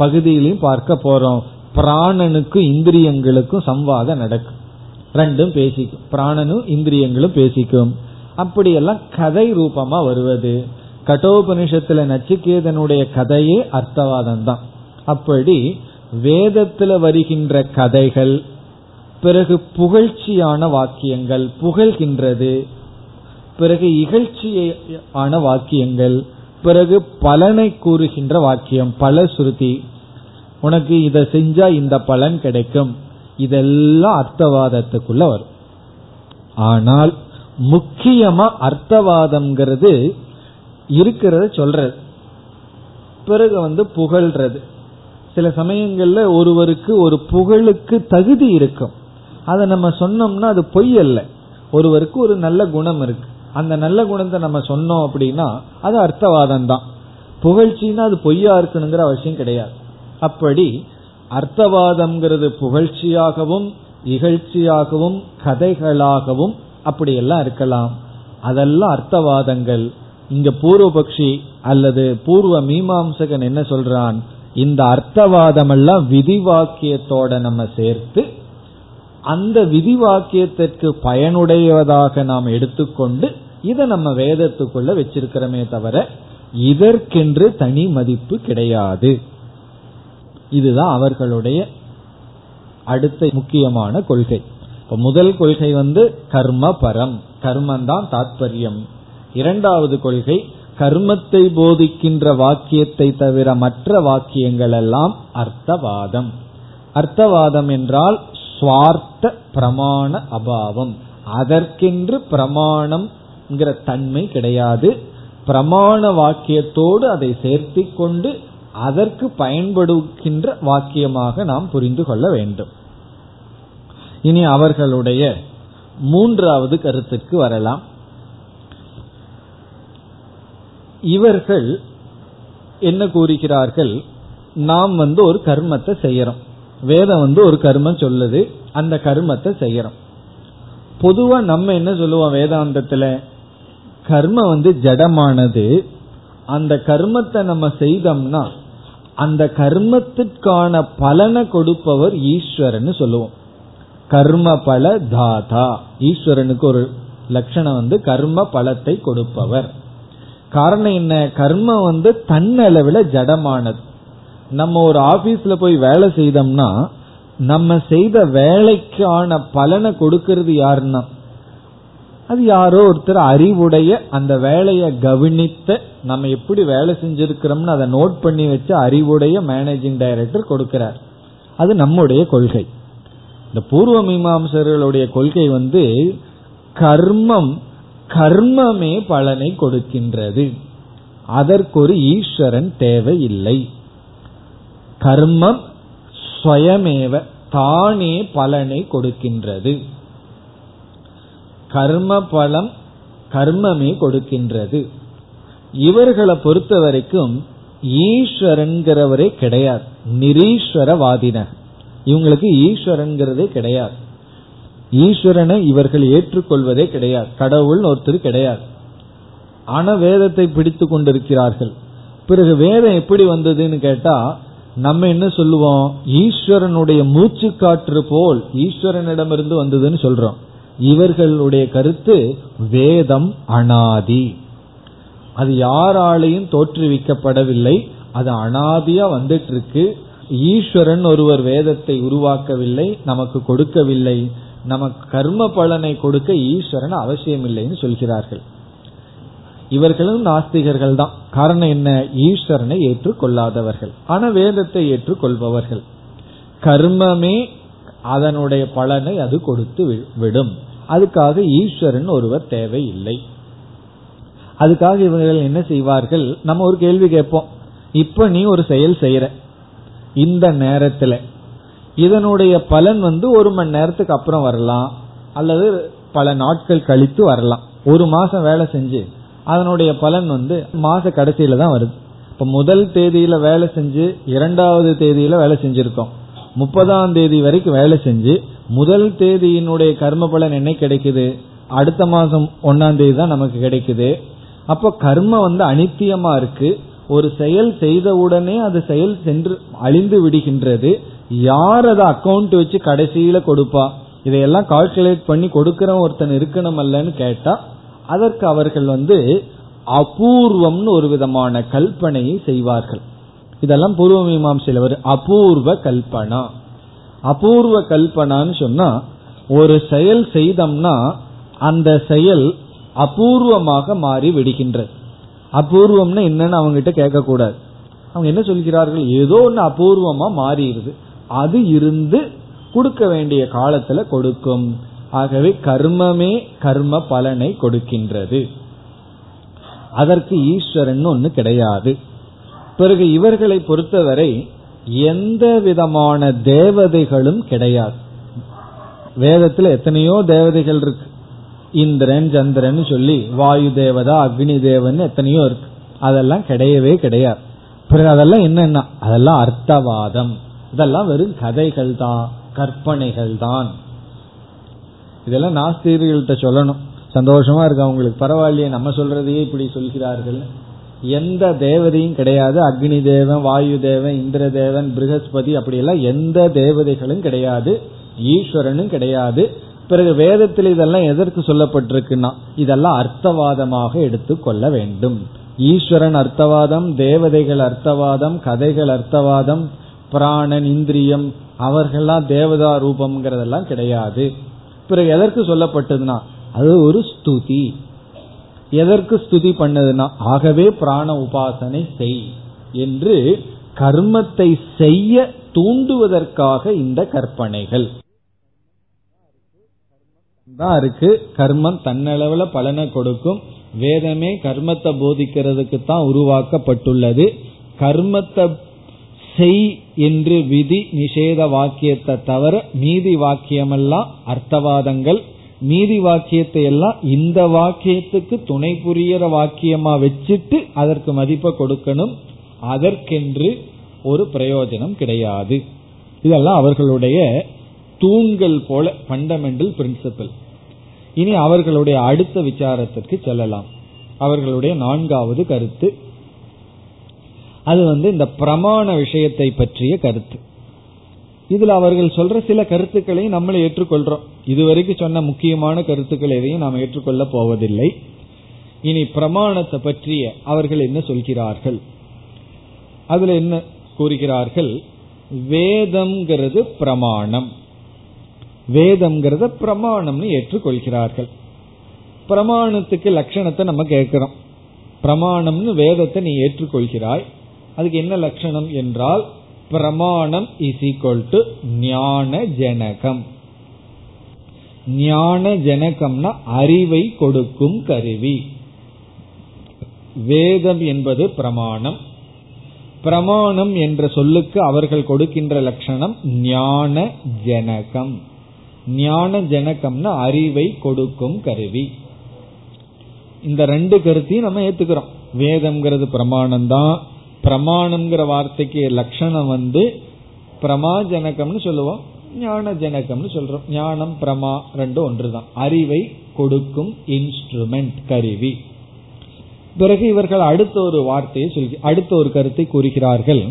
பகுதியிலையும் பார்க்க போறோம். பிராணனுக்கும் இந்திரியங்களுக்கும் சம்வாதம் நடக்கும். ரெண்டும் பேசிக்கும். பிராணனும் இந்திரியங்களும் பேசிக்கும். அப்படியெல்லாம் கதை ரூபமா வருவது. கட்டோபனிஷத்துல நச்சிகேதனுடைய கதையே அர்த்தவாதம் தான் அப்படி வேதத்துல வருகின்ற கதைகள் பிறகு புகழ்ச்சியான வாக்கியங்கள் புகழ்கின்றது பிறகு இகழ்ச்சியான வாக்கியங்கள் பிறகு பலனை கூறுகின்ற வாக்கியம் பல ஸ்ருதி உனக்கு இதை செஞ்சா இந்த பலன் கிடைக்கும். இதெல்லாம் அர்த்தவாதத்துக்குள்ள வரும். ஆனால் முக்கியமா அர்த்தவாதம்ங்கிறது இருக்கிறத சொல்றது. பிறகு வந்து புகழ்றது. சில சமயங்கள்ல ஒருவருக்கு ஒரு புகழுக்கு தகுதி இருக்கும். அதை நம்ம சொன்னோம்னா அது பொய் அல்ல. ஒருவருக்கு ஒரு நல்ல குணம் இருக்கு. அந்த நல்ல குணத்தை நம்ம சொன்னோம் அப்படின்னா அது அர்த்தவாதம் தான் புகழ்ச்சின்னா அது பொய்யா இருக்கணுங்கிற அவசியம் கிடையாது. அப்படி அர்த்தவாதம்ங்கிறது புகழ்ச்சியாகவும் இகழ்ச்சியாகவும் கதைகளாகவும் அப்படியெல்லாம் இருக்கலாம். அதெல்லாம் அர்த்தவாதங்கள். இங்க பூர்வபக்ஷி அல்லது பூர்வ மீமாம்சகன் என்ன சொல்றான்? இந்த அர்த்தவாதம் எல்லாம் விதிவாக்கியத்தோட நம்ம சேர்த்து அந்த விதிவாக்கியத்திற்கு பயனுடையதாக நாம் எடுத்துக்கொண்டு இதை நம்ம வேதத்துக்குள்ள வச்சிருக்கிறோமே தவிர இதற்கென்று தனி மதிப்பு கிடையாது. இதுதான் அவர்களுடைய அடுத்த முக்கியமான கொள்கை. இப்ப முதல் கொள்கை வந்து கர்ம பரம் கர்மந்தான் தாத்பரியம். இரண்டாவது கொள்கை கர்மத்தை போதிக்கின்ற வாக்கியத்தை தவிர மற்ற வாக்கியங்கள் எல்லாம் அர்த்தவாதம். அர்த்தவாதம் என்றால் சுவார்த்த பிரமாண அபாவம். அதற்கென்று பிரமாணம் தன்மை கிடையாது. பிரமாண வாக்கியத்தோடு அதை சேர்த்தி கொண்டு அதற்கு பயன்படுகின்ற வாக்கியமாக நாம் புரிந்து கொள்ள வேண்டும். இனி அவர்களுடைய மூன்றாவது கருத்துக்கு வரலாம். இவர்கள் என்ன கூறுகிறார்கள்? நாம் வந்து ஒரு கர்மத்தை செய்யறோம். வேதம் வந்து ஒரு கர்மம் சொல்லுது அந்த கர்மத்தை செய்யறோம். பொதுவா நம்ம என்ன சொல்லுவோம் வேதாந்தத்துல? கர்மம் வந்து ஜடமானது. அந்த கர்மத்தை நம்ம செய்தோம்னா அந்த கர்மத்திற்கான பலனை கொடுப்பவர் ஈஸ்வரன் சொல்லுவோம். கர்ம பல தாதா. ஈஸ்வரனுக்கு ஒரு லட்சணம் வந்து கர்ம பலத்தை கொடுப்பவர். காரணம் என்ன? கர்மம் வந்து தன்னளவில் ஜடமானது. நம்ம ஒரு ஆபீஸ்ல போய் வேலை செய்தோம்னா நம்ம செய்த வேலைக்கான பலனை கொடுக்கறது யாருன்னா அது யாரோ ஒருத்தர் அறிவுடைய அந்த வேலையை கவனித்த நம்ம எப்படி வேலை செஞ்சிருக்கிறோம்னு அதை நோட் பண்ணி வச்சு அறிவுடைய மேனேஜிங் டைரக்டர் கொடுக்கிறார். அது நம்முடைய கொள்கை. இந்த பூர்வ மீமாம்சர்களுடைய கொள்கை வந்து கர்மம் கர்மமே பலனை கொடுக்கின்றது. அதற்கொரு ஈஸ்வரன் தேவையில்லை கர்மம் ஸ்வயமேவ தானே பலனை கொடுக்கின்றது. கர்ம பலம் கர்மமே கொடுக்கின்றது. இவர்களை பொறுத்த வரைக்கும் ஈஸ்வரன்கிறவரே கிடையாது. நிரீஸ்வரவாதின இவங்களுக்கு ஈஸ்வரன்கிறதே கிடையாது. ஈஸ்வரனை இவர்கள் ஏற்றுக்கொள்வதே கிடையாது. கடவுள் ஒருத்தர் கிடையாது. ஆனா வேதத்தை பிடித்து கொண்டிருக்கிறார்கள். பிறகு வேதம் எப்படி வந்ததுன்னு கேட்டா நம்ம என்ன சொல்லுவோம்? ஈஸ்வரனுடைய மூச்சு காற்று போல் ஈஸ்வரனிடமிருந்து வந்ததுன்னு சொல்றோம். இவர்களுடைய கருத்து வேதம் அனாதி. அது யாராலையும் தோற்றுவிக்கப்படவில்லை. அது அனாதியா வந்துட்டு இருக்கு ஈஸ்வரன் ஒருவர் வேதத்தை உருவாக்கவில்லை நமக்கு கொடுக்கவில்லை. நமக்கு கர்ம பலனை கொடுக்க ஈஸ்வரன் அவசியம் இல்லைன்னு சொல்கிறார்கள். இவர்களும் நாஸ்திகர்கள் தான். காரணம் என்ன? ஈஸ்வரனை ஏற்றுக்கொள்ளாதவர்கள். ஆனா வேதத்தை ஏற்றுக்கொள்பவர்கள். கர்மமே அதனுடைய பலனை அது கொடுத்து விடும். அதுக்காக ஈஸ்வரன் ஒருவர் தேவை இல்லை அதுக்காக இவர்கள் என்ன செய்வார்கள்? நம்ம ஒரு கேள்வி கேட்போம். இப்ப நீ ஒரு செயல் செய்யற இந்த நேரத்துல. இதனுடைய பலன் வந்து ஒரு மணி நேரத்துக்கு அப்புறம் வரலாம். அல்லது பல நாட்கள் கழித்து வரலாம். ஒரு மாசம் வேலை செஞ்சு அதனுடைய பலன் வந்து மாச கடைசியில தான் வருது. இப்ப முதல் தேதியில வேலை செஞ்சு இரண்டாவது தேதியில வேலை செஞ்சிருக்கோம். முப்பதாம் தேதி வரைக்கும் வேலை செஞ்சு முதல் தேதியினுடைய கர்ம பலன் என்ன கிடைக்குது? அடுத்த மாசம் ஒன்னாம் தேதி தான் நமக்கு கிடைக்குது. அப்ப கர்மம் வந்து அனித்தியமா இருக்கு. ஒரு செயல் செய்த உடனே அது செயல் சென்று அழிந்து விடுகின்றது. யார் அதை அக்கௌண்ட் வச்சு கடைசியில கொடுப்பா? இதையெல்லாம் கால்குலேட் பண்ணி கொடுக்கிற ஒருத்தன் இருக்கணும் அல்லன்னு கேட்டா அதற்கு அவர்கள் வந்து அபூர்வம்னு ஒரு விதமான கல்பனையை செய்வார்கள். இதெல்லாம் பூர்வ மீமாசையில் ஒரு அபூர்வ கல்பனா. அபூர்வ கல்பனான்னு சொன்னா ஒரு செயல் செய்தோம்னா அந்த செயல் அபூர்வமாக மாறி விடுகின்றது. அபூர்வம்னு என்னன்னு அவங்க கிட்ட அவங்க என்ன சொல்கிறார்கள்? ஏதோ ஒன்று அபூர்வமா மாறிடுது. அது இருந்து கொடுக்க வேண்டிய காலத்துல கொடுக்கும். ஆகவே கர்மமே கர்ம பலனை கொடுக்கின்றது. அதற்கு ஈஸ்வரன் ஒன்னு கிடையாது. பிறகு இவர்களை பொறுத்தவரை எந்த விதமான தேவதைகளும் கிடையாது. வேதத்துல எத்தனையோ தேவதைகள் இருக்கு. இந்திரன் சந்திரன் சொல்லி வாயு தேவதா அக்னி தேவன் எத்தனையோ இருக்கு. அதெல்லாம் கிடையவே கிடையாது. பிறகு அதெல்லாம் என்னன்னா? அதெல்லாம் அர்த்தவாதம். இதெல்லாம் வெறும் கதைகள் தான் கற்பனைகள் தான். இதெல்லாம் நாஸ்திகர்கள்ட்ட சொல்லணும். சந்தோஷமா இருக்கு அவங்களுக்கு பரவாயில்லையே நம்ம சொல்றதையே இப்படி சொல்கிறார்கள். எந்த தேவதையும் கிடையாது. அக்னி தேவன் வாயு தேவன் இந்திர தேவன் பிருகஸ்பதி அப்படியெல்லாம் எந்த தேவதைகளும் கிடையாது. ஈஸ்வரனும் கிடையாது. பிறகு வேதத்தில் இதெல்லாம் எதற்கு சொல்லப்பட்டிருக்குன்னா இதெல்லாம் அர்த்தவாதமாக எடுத்துக்கொள்ள வேண்டும். ஈஸ்வரன் அர்த்தவாதம் தேவதைகள் அர்த்தவாதம் கதைகள் அர்த்தவாதம் பிராணன் இந்திரியம் அவர்கள்லாம் தேவதா ரூபம்ங்கிறதெல்லாம் கிடையாது. பிறகு எதற்கு சொல்லப்பட்டதுன்னா அது ஒரு ஸ்துதி. எதற்கு ஸ்துதி பண்ணதுன்னா ஆகவே பிராண உபாசனை செய் என்று கர்மத்தை செய்ய தூண்டுவதற்காக இந்த கற்பனைகள். தான் இருக்கு. கர்மம் தன்னளவுல பலனை கொடுக்கும். வேதமே கர்மத்தை போதிக்கிறதுக்கு தான் உருவாக்கப்பட்டுள்ளது. கர்மத்தை செய் என்று விதி நிஷேத வாக்கியத்தை தவிர மீதி வாக்கியமெல்லாம் அர்த்தவாதங்கள். மீதி வாக்கியத்தை எல்லாம் இந்த வாக்கியத்துக்கு துணை புரியற வாக்கியமா வச்சுட்டு அதற்கு மதிப்பை கொடுக்கணும். அதற்கென்று ஒரு பிரயோஜனம் கிடையாது. இதெல்லாம் அவர்களுடைய தூண்கள் போல பண்டமெண்டல் பிரின்சிபல் இனி அவர்களுடைய அடுத்த விசாரத்திற்கு செல்லலாம். அவர்களுடைய நான்காவது கருத்து. அது வந்து இந்த பிரமாண விஷயத்தை பற்றிய கருத்து. இதுல அவர்கள் சொல்ற சில கருத்துக்களை நம்மளை ஏற்றுக்கொள்றோம். இதுவரைக்கும் சொன்ன முக்கியமான கருத்துக்கள் எதையும் நாம் ஏற்றுக்கொள்ள போவதில்லை. இனி பிரமாணத்தை பற்றிய அவர்கள் என்ன சொல்கிறார்கள்? அதுல என்ன கூறுகிறார்கள்? வேதம்ங்கிறது பிரமாணம். வேதம்ங்கிறத பிரமாணம்னு ஏற்றுக்கொள்கிறார்கள். பிரமாணத்துக்கு லட்சணத்தை நம்ம கேட்கிறோம். பிரமாணம்னு வேதத்தை நீ ஏற்றுக்கொள்கிறாய். அதுக்கு என்ன லட்சணம் என்றால் பிரமாணம் இஸ் ஈக்வல் டு ஞான ஜனகம் ஞான ஜனகம்னா அறிவை கொடுக்கும் கருவி. வேதம் என்பது பிரமாணம். பிரமாணம் என்ற சொல்லுக்கு அவர்கள் கொடுக்கின்ற லட்சணம் ஞான ஜனகம் ஞான ஜனகம்னா அறிவை கொடுக்கும் கருவி. இந்த ரெண்டு கருத்தையும் நம்ம ஏத்துக்கிறோம். வேதம்ங்கிறது பிரமாணம் தான் பிரமாணம்ங்கிற வார்த்தைக்கு லட்சணம் வந்து பிரமாஜனகம்னு சொல்லுவோம் ஞான ஜனகம்னு சொல்றோம். ஞானம் பிரமா ரெண்டும் ஒன்றுதான். அறிவை கொடுக்கும் இன்ஸ்ட்ருமெண்ட் கருவி. பிறகு இவர்கள் அடுத்த ஒரு வார்த்தையை சொல்லி அடுத்த ஒரு கருத்தை கூறுகிறார்கள்.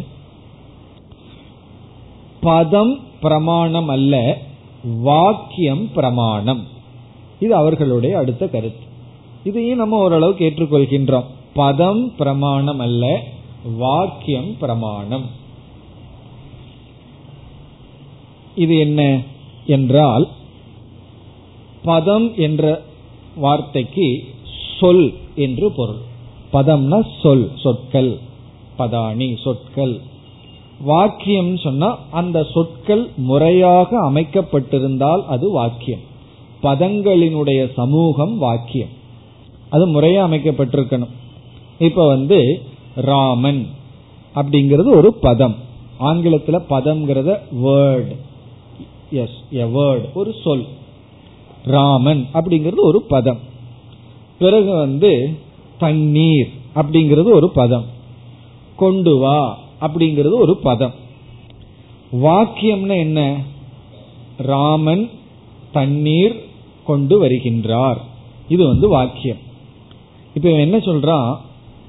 பதம் பிரமாணம் அல்ல வாக்கியம் பிரமாணம். இது அவர்களுடைய அடுத்த கருத்து. இதையும் நம்ம ஓரளவுக்கு ஏற்றுக்கொள்கின்றோம். பதம் பிரமாணம் அல்ல வாக்கியம் பிரமாணம். இது என்ன என்றால் பதம் என்ற வார்த்தைக்கு சொல் என்று பொருள். பதம்னா சொல் சொற்கள். பதானி சொற்கள். வாக்கியம் சொன்னா அந்த சொற்கள் முறையாக அமைக்கப்பட்டிருந்தால் அது வாக்கியம். பதங்களினுடைய சமூகம் வாக்கியம். அது முறையா அமைக்கப்பட்டிருக்கணும். இப்ப வந்து ராமன் அப்படிங்கிறது ஒரு பதம். ஆங்கிலத்தில் பதம்ங்கிறத வேர்டு எஸ் எ வேர்டு ஒரு சொல். ராமன் அப்படிங்கிறது ஒரு பதம். பிறகு வந்து தண்ணீர் அப்படிங்கிறது ஒரு பதம். கொண்டு வா அப்படிங்கிறது ஒரு பதம். வாக்கியம்னா என்ன? ராமன் தண்ணீர் கொண்டு வருகின்றார். இது வந்து வாக்கியம். இப்ப என்ன சொல்றான்?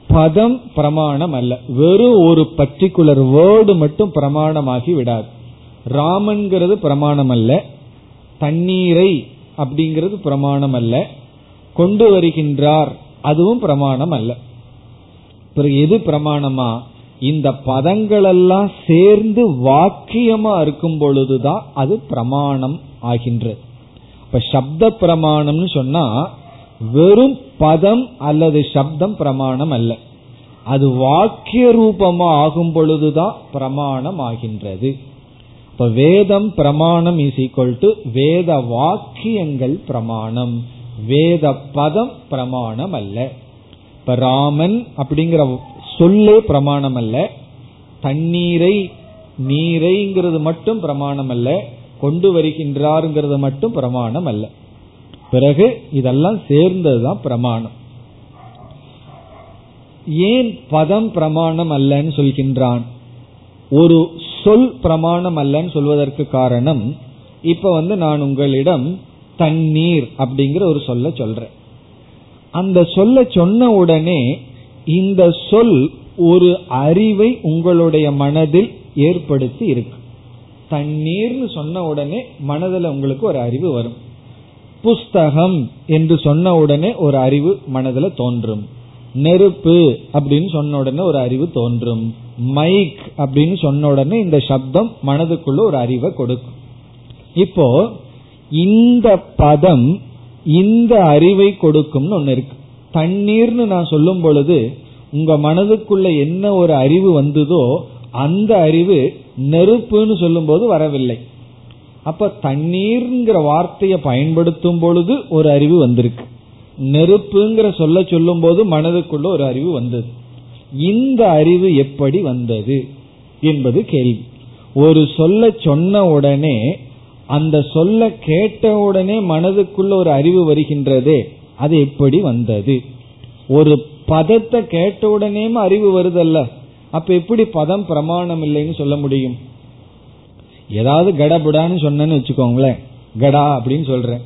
பதம் பிரமாணம் அல்ல வெறும் ஒரு பர்டிகுலர் வேர்டு மட்டும் பிரமாணமாகி விடாது. ராமன்கிறது பிரமாணம் அல்ல தண்ணீரை அப்படிங்கிறது பிரமாணம் அல்ல கொண்டு வருகின்றார் அதுவும் பிரமாணம் அல்ல பிறகு எது பிரமாணமா? இந்த பதங்களெல்லாம் சேர்ந்து வாக்கியமா இருக்கும் பொழுதுதான் அது பிரமாணம் ஆகின்றது. இப்ப சப்த பிரமாணம்னு சொன்னா வெறும் பதம் அல்லது சப்தம் பிரமாணம் அல்ல. அது வாக்கிய ரூபமா ஆகும் பொழுதுதான் பிரமாணம் ஆகின்றது. இப்ப வேதம் பிரமாணம் இஸ் ஈக்வல் டு வேத வாக்கியங்கள் பிரமாணம். வேத பதம் பிரமாணம் அல்ல. இப்ப ராமன் அப்படிங்கிற சொல்லே பிரமாணம் அல்ல. தண்ணீரை நீரைங்கிறது மட்டும் பிரமாணம் அல்ல. கொண்டு வருகின்றாருங்கிறது மட்டும் பிரமாணம் அல்ல. பிறகு இதெல்லாம் சேர்ந்ததுதான் பிரமாணம். ஏன் பதம் பிரமாணம் அல்லன்னு சொல்கின்றான்? ஒரு சொல் பிரமாணம் அல்லன்னு சொல்வதற்கு காரணம் இப்ப வந்து நான் உங்களிடம் தண்ணீர் அப்படிங்கிற ஒரு சொல்ல சொல்றேன். அந்த சொல்ல சொன்ன உடனே இந்த சொல் ஒரு அறிவை உங்களுடைய மனதில் ஏற்படுத்தி இருக்கு. தண்ணீர்னு சொன்ன உடனே மனதில் உங்களுக்கு ஒரு அறிவு வரும். புஸ்தகம் என்று சொன்ன உடனே ஒரு அறிவு மனதில் தோன்றும். நெருப்பு அப்படின்னு சொன்ன உடனே ஒரு அறிவு தோன்றும். மைக் அப்படின்னு சொன்ன உடனே இந்த சப்தம் மனதுக்குள்ள ஒரு அறிவை கொடுக்கும். இப்போ இந்த பதம் இந்த அறிவை கொடுக்கும்னு ஒன்னு இருக்கு. தண்ணீர்னு நான் சொல்லும் பொழுது உங்க மனதுக்குள்ள என்ன ஒரு அறிவு வந்ததோ அந்த அறிவு நெருப்புன்னு சொல்லும் போது வரவில்லை. அப்ப தண்ணீர்ங்கிற வார்த்தையை பயன்படுத்தும் பொழுது ஒரு அறிவு வந்திருக்கு. நெருப்புங்கிற சொல்ல சொல்லும் போது மனதுக்குள்ள ஒரு அறிவு வந்தது. இந்த அறிவு எப்படி வந்தது என்பது கேள்வி. ஒரு சொல்ல சொன்ன உடனே அந்த சொல்ல கேட்ட உடனே மனதுக்குள்ள ஒரு அறிவு வருகின்றதே அது எப்படி வந்தது? ஒரு பதத்தை கேட்ட உடனேயும் அறிவு வருதல்ல. அப்ப எப்படி பதம் பிரமாணம் இல்லைன்னு சொல்ல முடியும்? ஏதாவது கடபுடான்னு சொன்னேன்னு வச்சுக்கோங்களேன். கடா அப்படின்னு சொல்றேன்.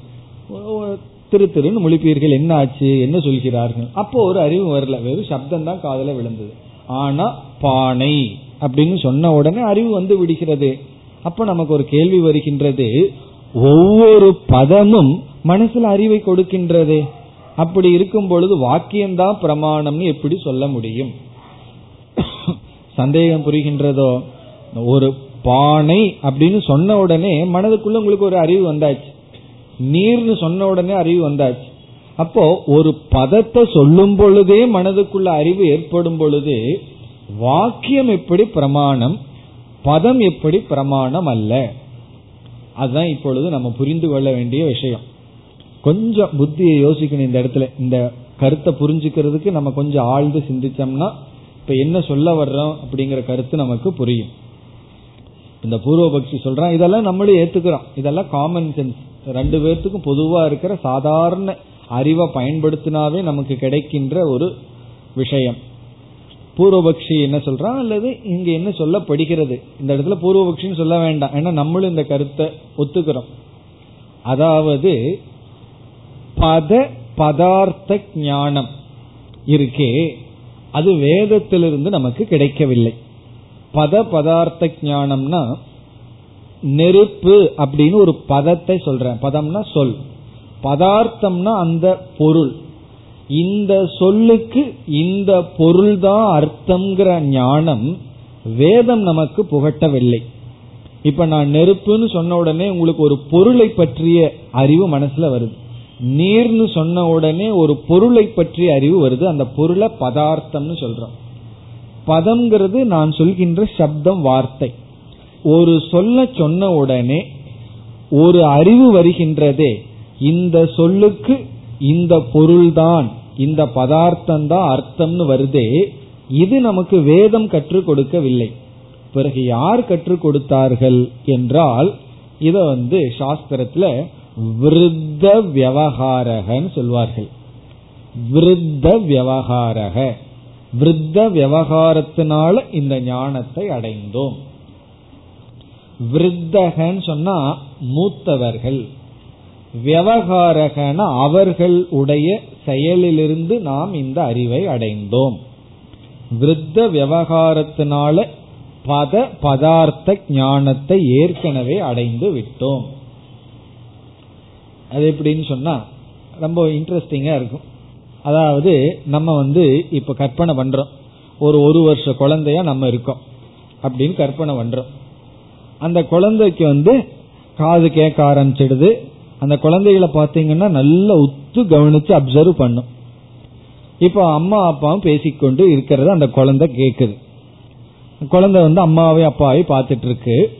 திரு திருன்னு முழிப்பீர்கள். என்ன ஆச்சு? என்ன சொல்கிறார்கள்? அப்போ ஒரு அறிவு வரல. வெறும் சப்தம் தான் காதல விழுந்தது. ஆனா பானை அப்படின்னு சொன்ன உடனே அறிவு வந்து விடுகிறது. அப்ப நமக்கு ஒரு கேள்வி வருகின்றது. ஒவ்வொரு பதமும் மனசுல அறிவை கொடுக்கின்றது. அப்படி இருக்கும் பொழுது வாக்கியம்தான் பிரமாணம்னு எப்படி சொல்ல முடியும்? சந்தேகம் புரிகின்றதோ? ஒரு பானை அப்படின்னு சொன்ன உடனே மனதுக்குள்ள உங்களுக்கு ஒரு அறிவு வந்தாச்சு. நீர்னு சொன்ன உடனே அறிவு வந்தாச்சு. அப்போ ஒரு பதத்தை சொல்லும் பொழுதே மனதுக்குள்ள அறிவு ஏற்படும் பொழுது வாக்கியம் எப்படி பிரமாணம் பதம் எப்படி பிரமாணம் அல்ல. அதுதான் இப்பொழுது நம்ம புரிந்து கொள்ள வேண்டிய விஷயம். கொஞ்சம் புத்தியை யோசிக்கணும் இந்த இடத்துல. இந்த கருத்தை புரிஞ்சுக்கிறதுக்கு நம்ம கொஞ்சம் ஆழ்ந்து சிந்திச்சோம்னா இப்ப என்ன சொல்ல வர்றோம் அப்படிங்கிற கருத்து நமக்கு புரியும். இந்த பூர்வபக்ஷி சொல்றான் இதெல்லாம் நம்மளும் ஏத்துக்கிறோம். இதெல்லாம் காமன் சென்ஸ் ரெண்டு பேர்த்துக்கும் பொதுவா இருக்கிற சாதாரண அறிவை பயன்படுத்தினாவே நமக்கு கிடைக்கின்ற ஒரு விஷயம். பூர்வபக்ஷி என்ன சொல்றான்? அல்லது இங்க என்ன சொல்லப்படுகிறது? இந்த இடத்துல பூர்வபக்ஷின்னு சொல்ல வேண்டாம். ஏன்னா நம்மளும் இந்த கருத்தை ஒத்துக்கிறோம். அதாவது பத பதார்த்த ஞானம் இருக்கே அது வேதத்திலிருந்து நமக்கு கிடைக்கவில்லை. பத பதார்த்த ஞானம்னா நெருப்பு அப்படின்னு ஒரு பதத்தை சொல்றேன். பதம்னா சொல். பதார்த்தம்னா அந்த பொருள். இந்த சொல்லுக்கு இந்த பொருள் தான் அர்த்தம்ங்கிற ஞானம் வேதம் நமக்கு புகட்டவில்லை. இப்ப நான் நெருப்புன்னு சொன்ன உடனே உங்களுக்கு ஒரு பொருளை பற்றிய அறிவு மனசுல வருது. நீர்னு சொன்ன உடனே ஒரு பொருளை பற்றிய அறிவு வருது. அந்த பொருளை பதார்த்தம்னு சொல்றோம். பதம்ங்கிறது நான் சொல்கின்ற சப்தம் வார்த்தை. ஒரு சொல்ல சொன்ன உடனே ஒரு அறிவு வருகின்றதே இந்த சொல்லுக்கு இந்த பொருள்தான் இந்த பதார்த்தம் தான் அர்த்தம்னு வருதே இது நமக்கு வேதம் கற்றுக் கொடுக்கவில்லை. பிறகு யார் கற்றுக் கொடுத்தார்கள் என்றால் இத வந்து சாஸ்திரத்துல விருத்த விவகாரகன்னு சொல்வார்கள். விருத்த விவகாரக. விருத்த விவகாரத்தினால இந்த ஞானத்தை அடைந்தோம். விருத்தகன்னு சொன்னா மூத்தவர்கள். விவகாரகன அவர்கள் உடைய செயலிலிருந்து நாம் இந்த அறிவை அடைந்தோம். விருத்த விவகாரத்தினால பத பதார்த்த ஞானத்தை ஏற்கனவே அடைந்து விட்டோம். அது எப்படின்னு சொன்னா ரொம்ப இன்ட்ரெஸ்டிங்கா இருக்கும். அதாவது நம்ம வந்து இப்ப கற்பனை பண்றோம். ஒரு ஒரு வருஷ குழந்தையா நம்ம இருக்கோம். அப்படின்னு கற்பனை பண்றோம். அந்த குழந்தைக்கு வந்து காது கேட்க ஆரம்பிச்சிடுது. அந்த குழந்தைகளை பார்த்தீங்கன்னா நல்ல உத்து கவனிச்சு அப்சர்வ் பண்ணும். இப்போ அம்மா அப்பாவும் பேசிக்கொண்டு இருக்கிறத அந்த குழந்தை கேட்குது குழந்தை வந்து அம்மாவை அப்பாவை பார்த்துட்டு இருக்கு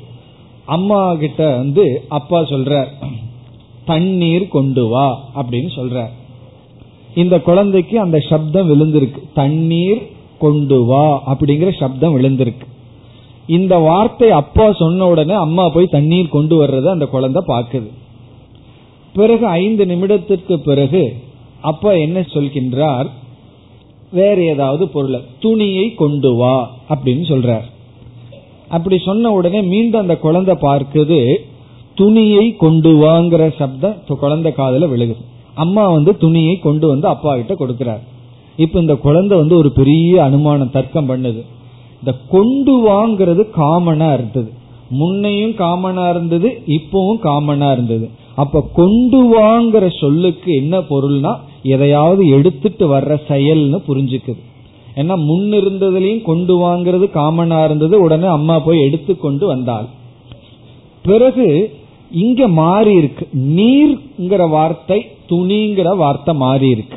அம்மா கிட்ட வந்து அப்பா சொல்ற தண்ணீர் கொண்டு வா அப்படின்னு சொல்றார். இந்த குழந்தைக்கு அந்த சப்தம் விழுந்திருக்கு. தண்ணீர் கொண்டு வா அப்படிங்கிற சப்தம் விழுந்திருக்கு. இந்த வார்த்தை அப்பா சொன்ன உடனே அம்மா போய் தண்ணீர் கொண்டு வர்றத அந்த குழந்தை பாக்குது பிறகு ஐந்து நிமிடத்திற்கு பிறகு அப்பா என்ன சொல்கின்றார்? வேற ஏதாவது பொருளை துணியை கொண்டு வா அப்படின்னு சொல்றார். அப்படி சொன்ன உடனே மீண்டும் அந்த குழந்தை பார்க்குது. துணியை கொண்டு வாங்கிற சப்தம் குழந்தை காதல விழுகுது. அம்மா வந்து துணியை கொண்டு வந்து அப்பா கிட்ட கொடுக்கிறார். இப்ப இந்த குழந்தை வந்து ஒரு பெரிய அனுமானம் தர்க்கம் பண்ணுது. இந்த கொண்டு வாங்கிறது காமனா இருந்தது. முன்னையும் காமனா இருந்தது இப்பவும் காமனா இருந்தது. அப்ப கொண்டு வாங்குற சொல்லுக்கு என்ன பொருள்னா எதையாவது எடுத்துட்டு வர்ற செயல்னு புரிஞ்சுக்குது. ஏன்னா முன் இருந்ததுலயும் கொண்டு வாங்கிறது காமனா இருந்தது உடனே அம்மா போய் எடுத்து கொண்டு வந்தாள். பிறகு இங்க மாறி இருக்கு. நீர்ங்கிற வார்த்தை துணிங்கிற வார்த்தை மாறி இருக்கு.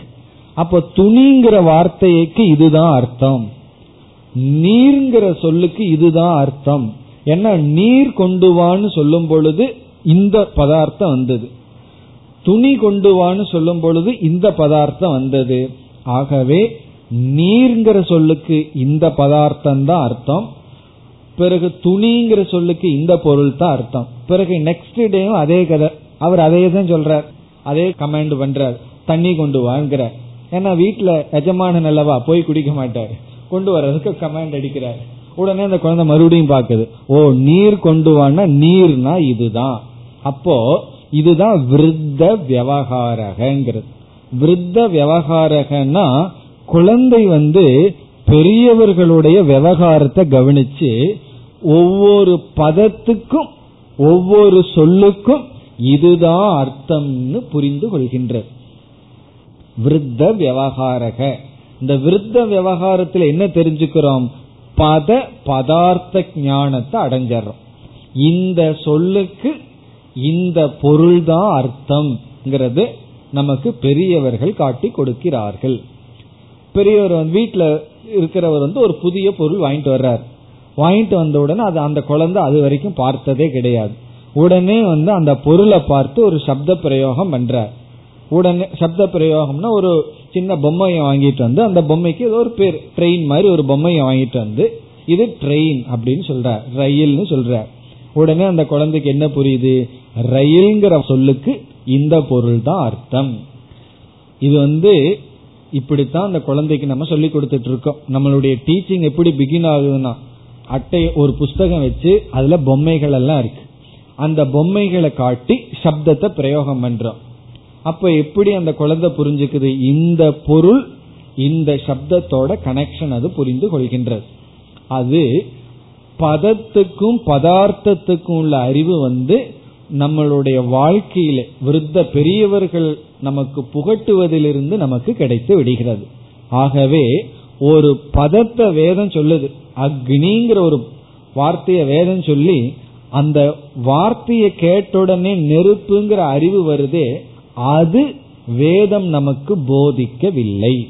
அப்ப துணிங்கிற வார்த்தைக்கு இதுதான் அர்த்தம். நீர்ங்கிற சொல்லுக்கு இதுதான் அர்த்தம். ஏன்னா நீர் கொண்டு வான்னு சொல்லும் பொழுது இந்த பதார்த்தம் வந்தது. துணி கொண்டு வான்னு சொல்லும் பொழுது இந்த பதார்த்தம் வந்தது. ஆகவே நீர்ங்கிற சொல்லுக்கு இந்த பதார்த்தம் தான் அர்த்தம். பிறகு துணிங்கிற சொல்லுக்கு இந்த பொருள் தான் அர்த்தம். பிறகு நெக்ஸ்ட் டேயும் அதே கதை. அவர் அதே தான் சொல்றார். அதே கமாண்ட் பண்றார். தண்ணி கொண்டு வாங்குறார். ஏன்னா வீட்டுல எஜமான நல்லவா போய் குடிக்க மாட்டார். கொண்டு வர்றதுக்கு கமாண்ட் அடிக்கிறார். உடனே அந்த குழந்தை மறுபடியும் பாக்குது ஓ நீர் கொண்டு வானா நீர்னா இதுதான். அப்போ இதுதான் விருத்த விவகாரகங்கிறது. விருத்த விவகாரகன்னா குழந்தை வந்து பெரியவர்களுடைய விவகாரத்தை கவனிச்சு ஒவ்வொரு பதத்துக்கும் ஒவ்வொரு சொல்லுக்கும் இதுதான் அர்த்தம்னு புரிந்து கொள்கின்ற விருத்த விவகாரக. இந்த விருத்த விவகாரத்தில் என்ன தெரிஞ்சுக்கிறோம்? பத பதார்த்த ஞானத்தை அடைஞ்சிடறோம் இந்த சொல்லுக்கு இந்த பொருள்தான் அர்த்தம்ங்கிறது நமக்கு பெரியவர்கள் காட்டி கொடுக்கிறார்கள். பெரியவர் வந்து வீட்டில் இருக்கிறவர் வந்து ஒரு புதிய பொருள் வாங்கிட்டு வர்றார். வாங்கிட்டு வந்த உடனே அது அந்த குழந்தை அது வரைக்கும் பார்த்ததே கிடையாது. உடனே வந்து அந்த பொருளை பார்த்து ஒரு சப்த பிரயோகம் பண்றார். உடனே சப்த பிரயோகம்னா ஒரு சின்ன பொம்மையை வாங்கிட்டு வந்து அந்த பொம்மைக்கு ஏதோ ஒரு பேர் ட்ரெயின் மாதிரி ஒரு பொம்மையை வாங்கிட்டு வந்து இது ட்ரெயின் அப்படின்னு சொல்றார். ரயில்னு சொல்றார். உடனே அந்த குழந்தைக்கு என்ன புரியுது? ரயில்ங்கிற சொல்லுக்கு இந்த பொருள் தான் அர்த்தம். இது வந்து இப்படித்தான் அந்த குழந்தைக்கு நம்ம சொல்லி கொடுத்துட்டு இருக்கோம். நம்மளுடைய டீச்சிங் எப்படி பிகின் ஆகுதுன்னா அட்டை ஒரு புஸ்தகம் வச்சு அதுல பொம்மைகள் எல்லாம் இருக்கு. அந்த பொம்மைகளை காட்டி சப்தத்தை பிரயோகம் பண்றோம். அப்ப எப்படி அந்த குழந்தை புரிஞ்சுக்குது? இந்த பொருள் இந்த சப்தத்தோட கனெக்ஷன் அது புரிந்து கொள்கின்றது. அது பதத்துக்கும் பதார்த்தத்துக்கும் உள்ள அறிவு வந்து நம்மளுடைய வாழ்க்கையில விருத்த பெரியவர்கள் நமக்கு புகட்டுவதிலிருந்து நமக்கு கிடைத்து விடுகிறது. ஆகவே ஒரு பதத்தை வேதம் சொல்லுது. அக்னிங்கிற ஒரு வார்த்தைய வேதம் சொல்லி அந்த வார்த்தையை கேட்டுடனே நெருப்புங்கிற அறிவு வருதே அது வேதம் நமக்கு போதிக்கவில்லை.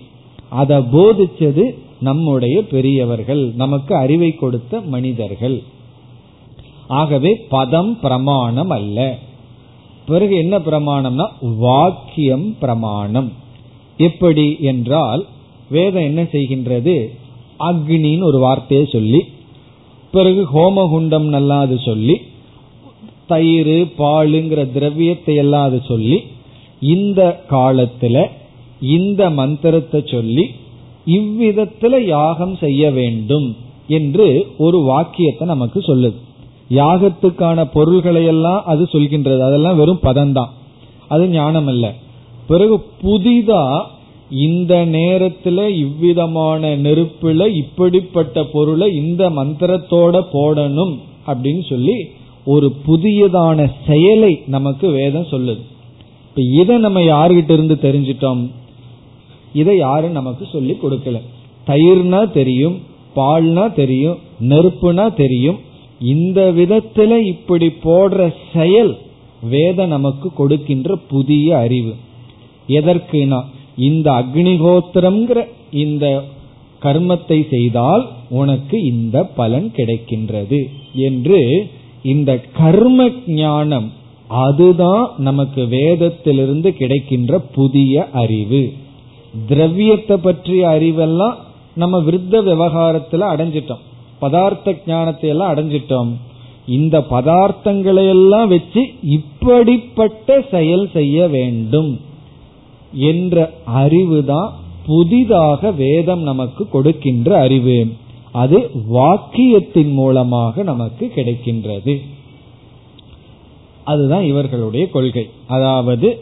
அதை போதிச்சது நம்முடைய பெரியவர்கள் நமக்கு அறிவை கொடுத்த மனிதர்கள். ஆகவே பதம் பிரமாணம் அல்ல. பிறகு என்ன பிரமாணம்னா வாக்கியம் பிரமாணம். எப்படி என்றால் வேதம் என்ன செய்கின்றது? அக்னின்னு ஒரு வார்த்தையை சொல்லி பிறகு ஹோமகுண்டம் நல்லா அது சொல்லி தயிர் பாலுங்கிற திரவியத்தை எல்லாம் அது சொல்லி இந்த காலத்துல இந்த மந்திரத்தை சொல்லி இவ்விதத்துல யாகம் செய்ய வேண்டும் என்று ஒரு வாக்கியத்தை நமக்கு சொல்லுது. யாகத்துக்கான பொருள்களை எல்லாம் அது சொல்கின்றது. அதெல்லாம் வெறும் பதம்தான். அது ஞானம் அல்ல பிறகு புதிதா இந்த நேரத்துல இவ்விதமான நெருப்புல இப்படிப்பட்ட பொருளை இந்த மந்திரத்தோட போடணும் அப்படின்னு சொல்லி ஒரு புதியதான செயலை நமக்கு வேதம் சொல்லுது. இப்ப இதை நம்ம யாருகிட்ட இருந்து தெரிஞ்சிட்டோம்? இதை யாரும் நமக்கு சொல்லி கொடுக்கல. தயிர்னா தெரியும் பால்னா தெரியும் நெருப்புனா தெரியும். இந்த விதத்துல இப்படி போடுற செயல் வேத நமக்கு கொடுக்கின்ற புதிய அறிவு. எதற்குனா இந்த அக்னிகோத்திரம்ங்கிற இந்த கர்மத்தை செய்தால் உனக்கு இந்த பலன் கிடைக்கின்றது என்று இந்த கர்ம ஞானம் அதுதான் நமக்கு வேதத்திலிருந்து கிடைக்கின்ற புதிய அறிவு. திரவியத்தை பற்றிய அறிவெல்லாம் நம்ம விருத்த விவகாரத்துல அடைஞ்சிட்டோம். பதார்த்த ஞானத்தை எல்லாம் அடைஞ்சிட்டோம். இந்த பதார்த்தங்களை எல்லாம் வச்சு இப்படிப்பட்ட செயல் செய்ய வேண்டும். என்ற அறிவுதான் புதிதாக வேதம் நமக்கு கொடுக்கின்ற அறிவு. அது வாக்கியத்தின் மூலமாக நமக்கு கிடைக்கின்றது. அதுதான் இவர்களுடைய கொள்கை. அதாவது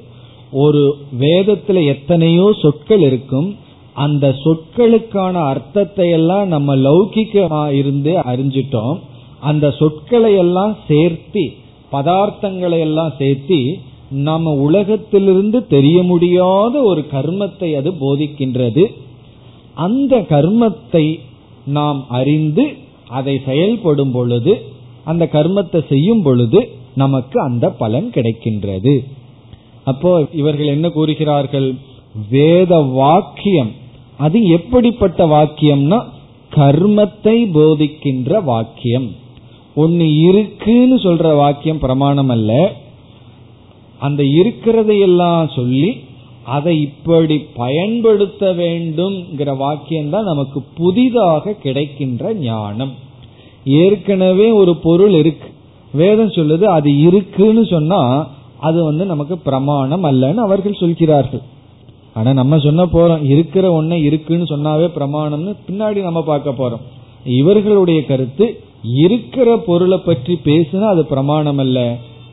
ஒரு வேதத்துல எத்தனையோ சொற்கள் இருக்கும். அந்த சொற்களுக்கான அர்த்தத்தை எல்லாம் நம்ம லௌகிக்கமா இருந்து அறிஞ்சிட்டோம். அந்த சொற்களை எல்லாம் சேர்த்தி பதார்த்தங்களை எல்லாம் சேர்த்தி நம்ம உலகத்திலிருந்து தெரிய முடியாத ஒரு கர்மத்தை அது போதிக்கின்றது. அந்த கர்மத்தை நாம் அறிந்து அதை செயல்படும் பொழுது அந்த கர்மத்தை செய்யும் பொழுது நமக்கு அந்த பலன் கிடைக்கின்றது. அப்போ இவர்கள் என்ன கூறுகிறார்கள்? வேத வாக்கியம். அது எப்படிப்பட்ட வாக்கியம்னா கர்மத்தை போதிக்கின்ற வாக்கியம். ஒன்னு இருக்குன்னு சொல்ற வாக்கியம் பிரமாணம் அல்ல அந்த இருக்கிறதையெல்லாம் சொல்லி அதை இப்படி பயன்படுத்த வேண்டும்ங்கிற வாக்கியம் தான் நமக்கு புதிதாக கிடைக்கின்ற ஞானம். ஏற்கனவே ஒரு பொருள் இருக்கு. வேதம் சொல்லுது அது இருக்குன்னு சொன்னா அது வந்து நமக்கு பிரமாணம் அல்லன்னு அவர்கள் சொல்கிறார்கள். ஆனா நம்ம சொன்ன போறோம் இருக்கிற ஒன்ன இருக்குன்னு சொன்னாவே பிரமாணம்னு பின்னாடி நம்ம பார்க்க போறோம். இவர்களுடைய கருத்து இருக்கிற பொருளை பற்றி பேசினா அது பிரமாணம் அல்ல.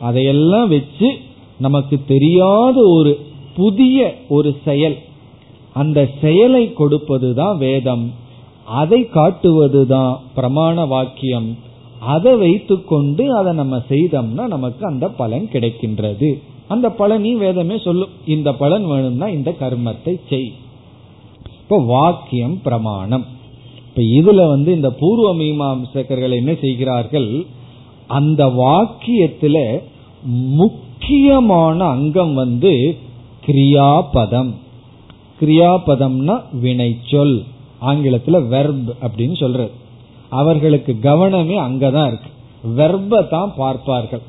அதையெல்லாம் வச்சு நமக்கு தெரியாத ஒரு புதிய ஒரு செயல். அந்த செயலை கொடுப்பதுதான் வேதம். அதை காட்டுவதுதான் பிரமாண வாக்கியம். அதை வைத்துக்கொண்டு அதை நம்ம செய்தோம்னா நமக்கு அந்த பலன் கிடைக்கின்றது. அந்த பலனி வேதமே சொல்லும். இந்த பலன் வேணும்னா இந்த கர்மத்தை செய். இப்ப வாக்கியம் பிரமாணம். இப்ப இதுல வந்து இந்த பூர்வ மீமாசகர்கள் என்ன செய்கிறார்கள்? அந்த வாக்கியத்துல முக்கியமான அங்கம் வந்து கிரியாபதம். கிரியாபதம்னா வினைச்சொல். ஆங்கிலத்துல வெர்ப் அப்படின்னு சொல்றது. அவர்களுக்கு கவனமே அங்கதான் இருக்கு. வெர்பை தான் பார்ப்பார்கள்.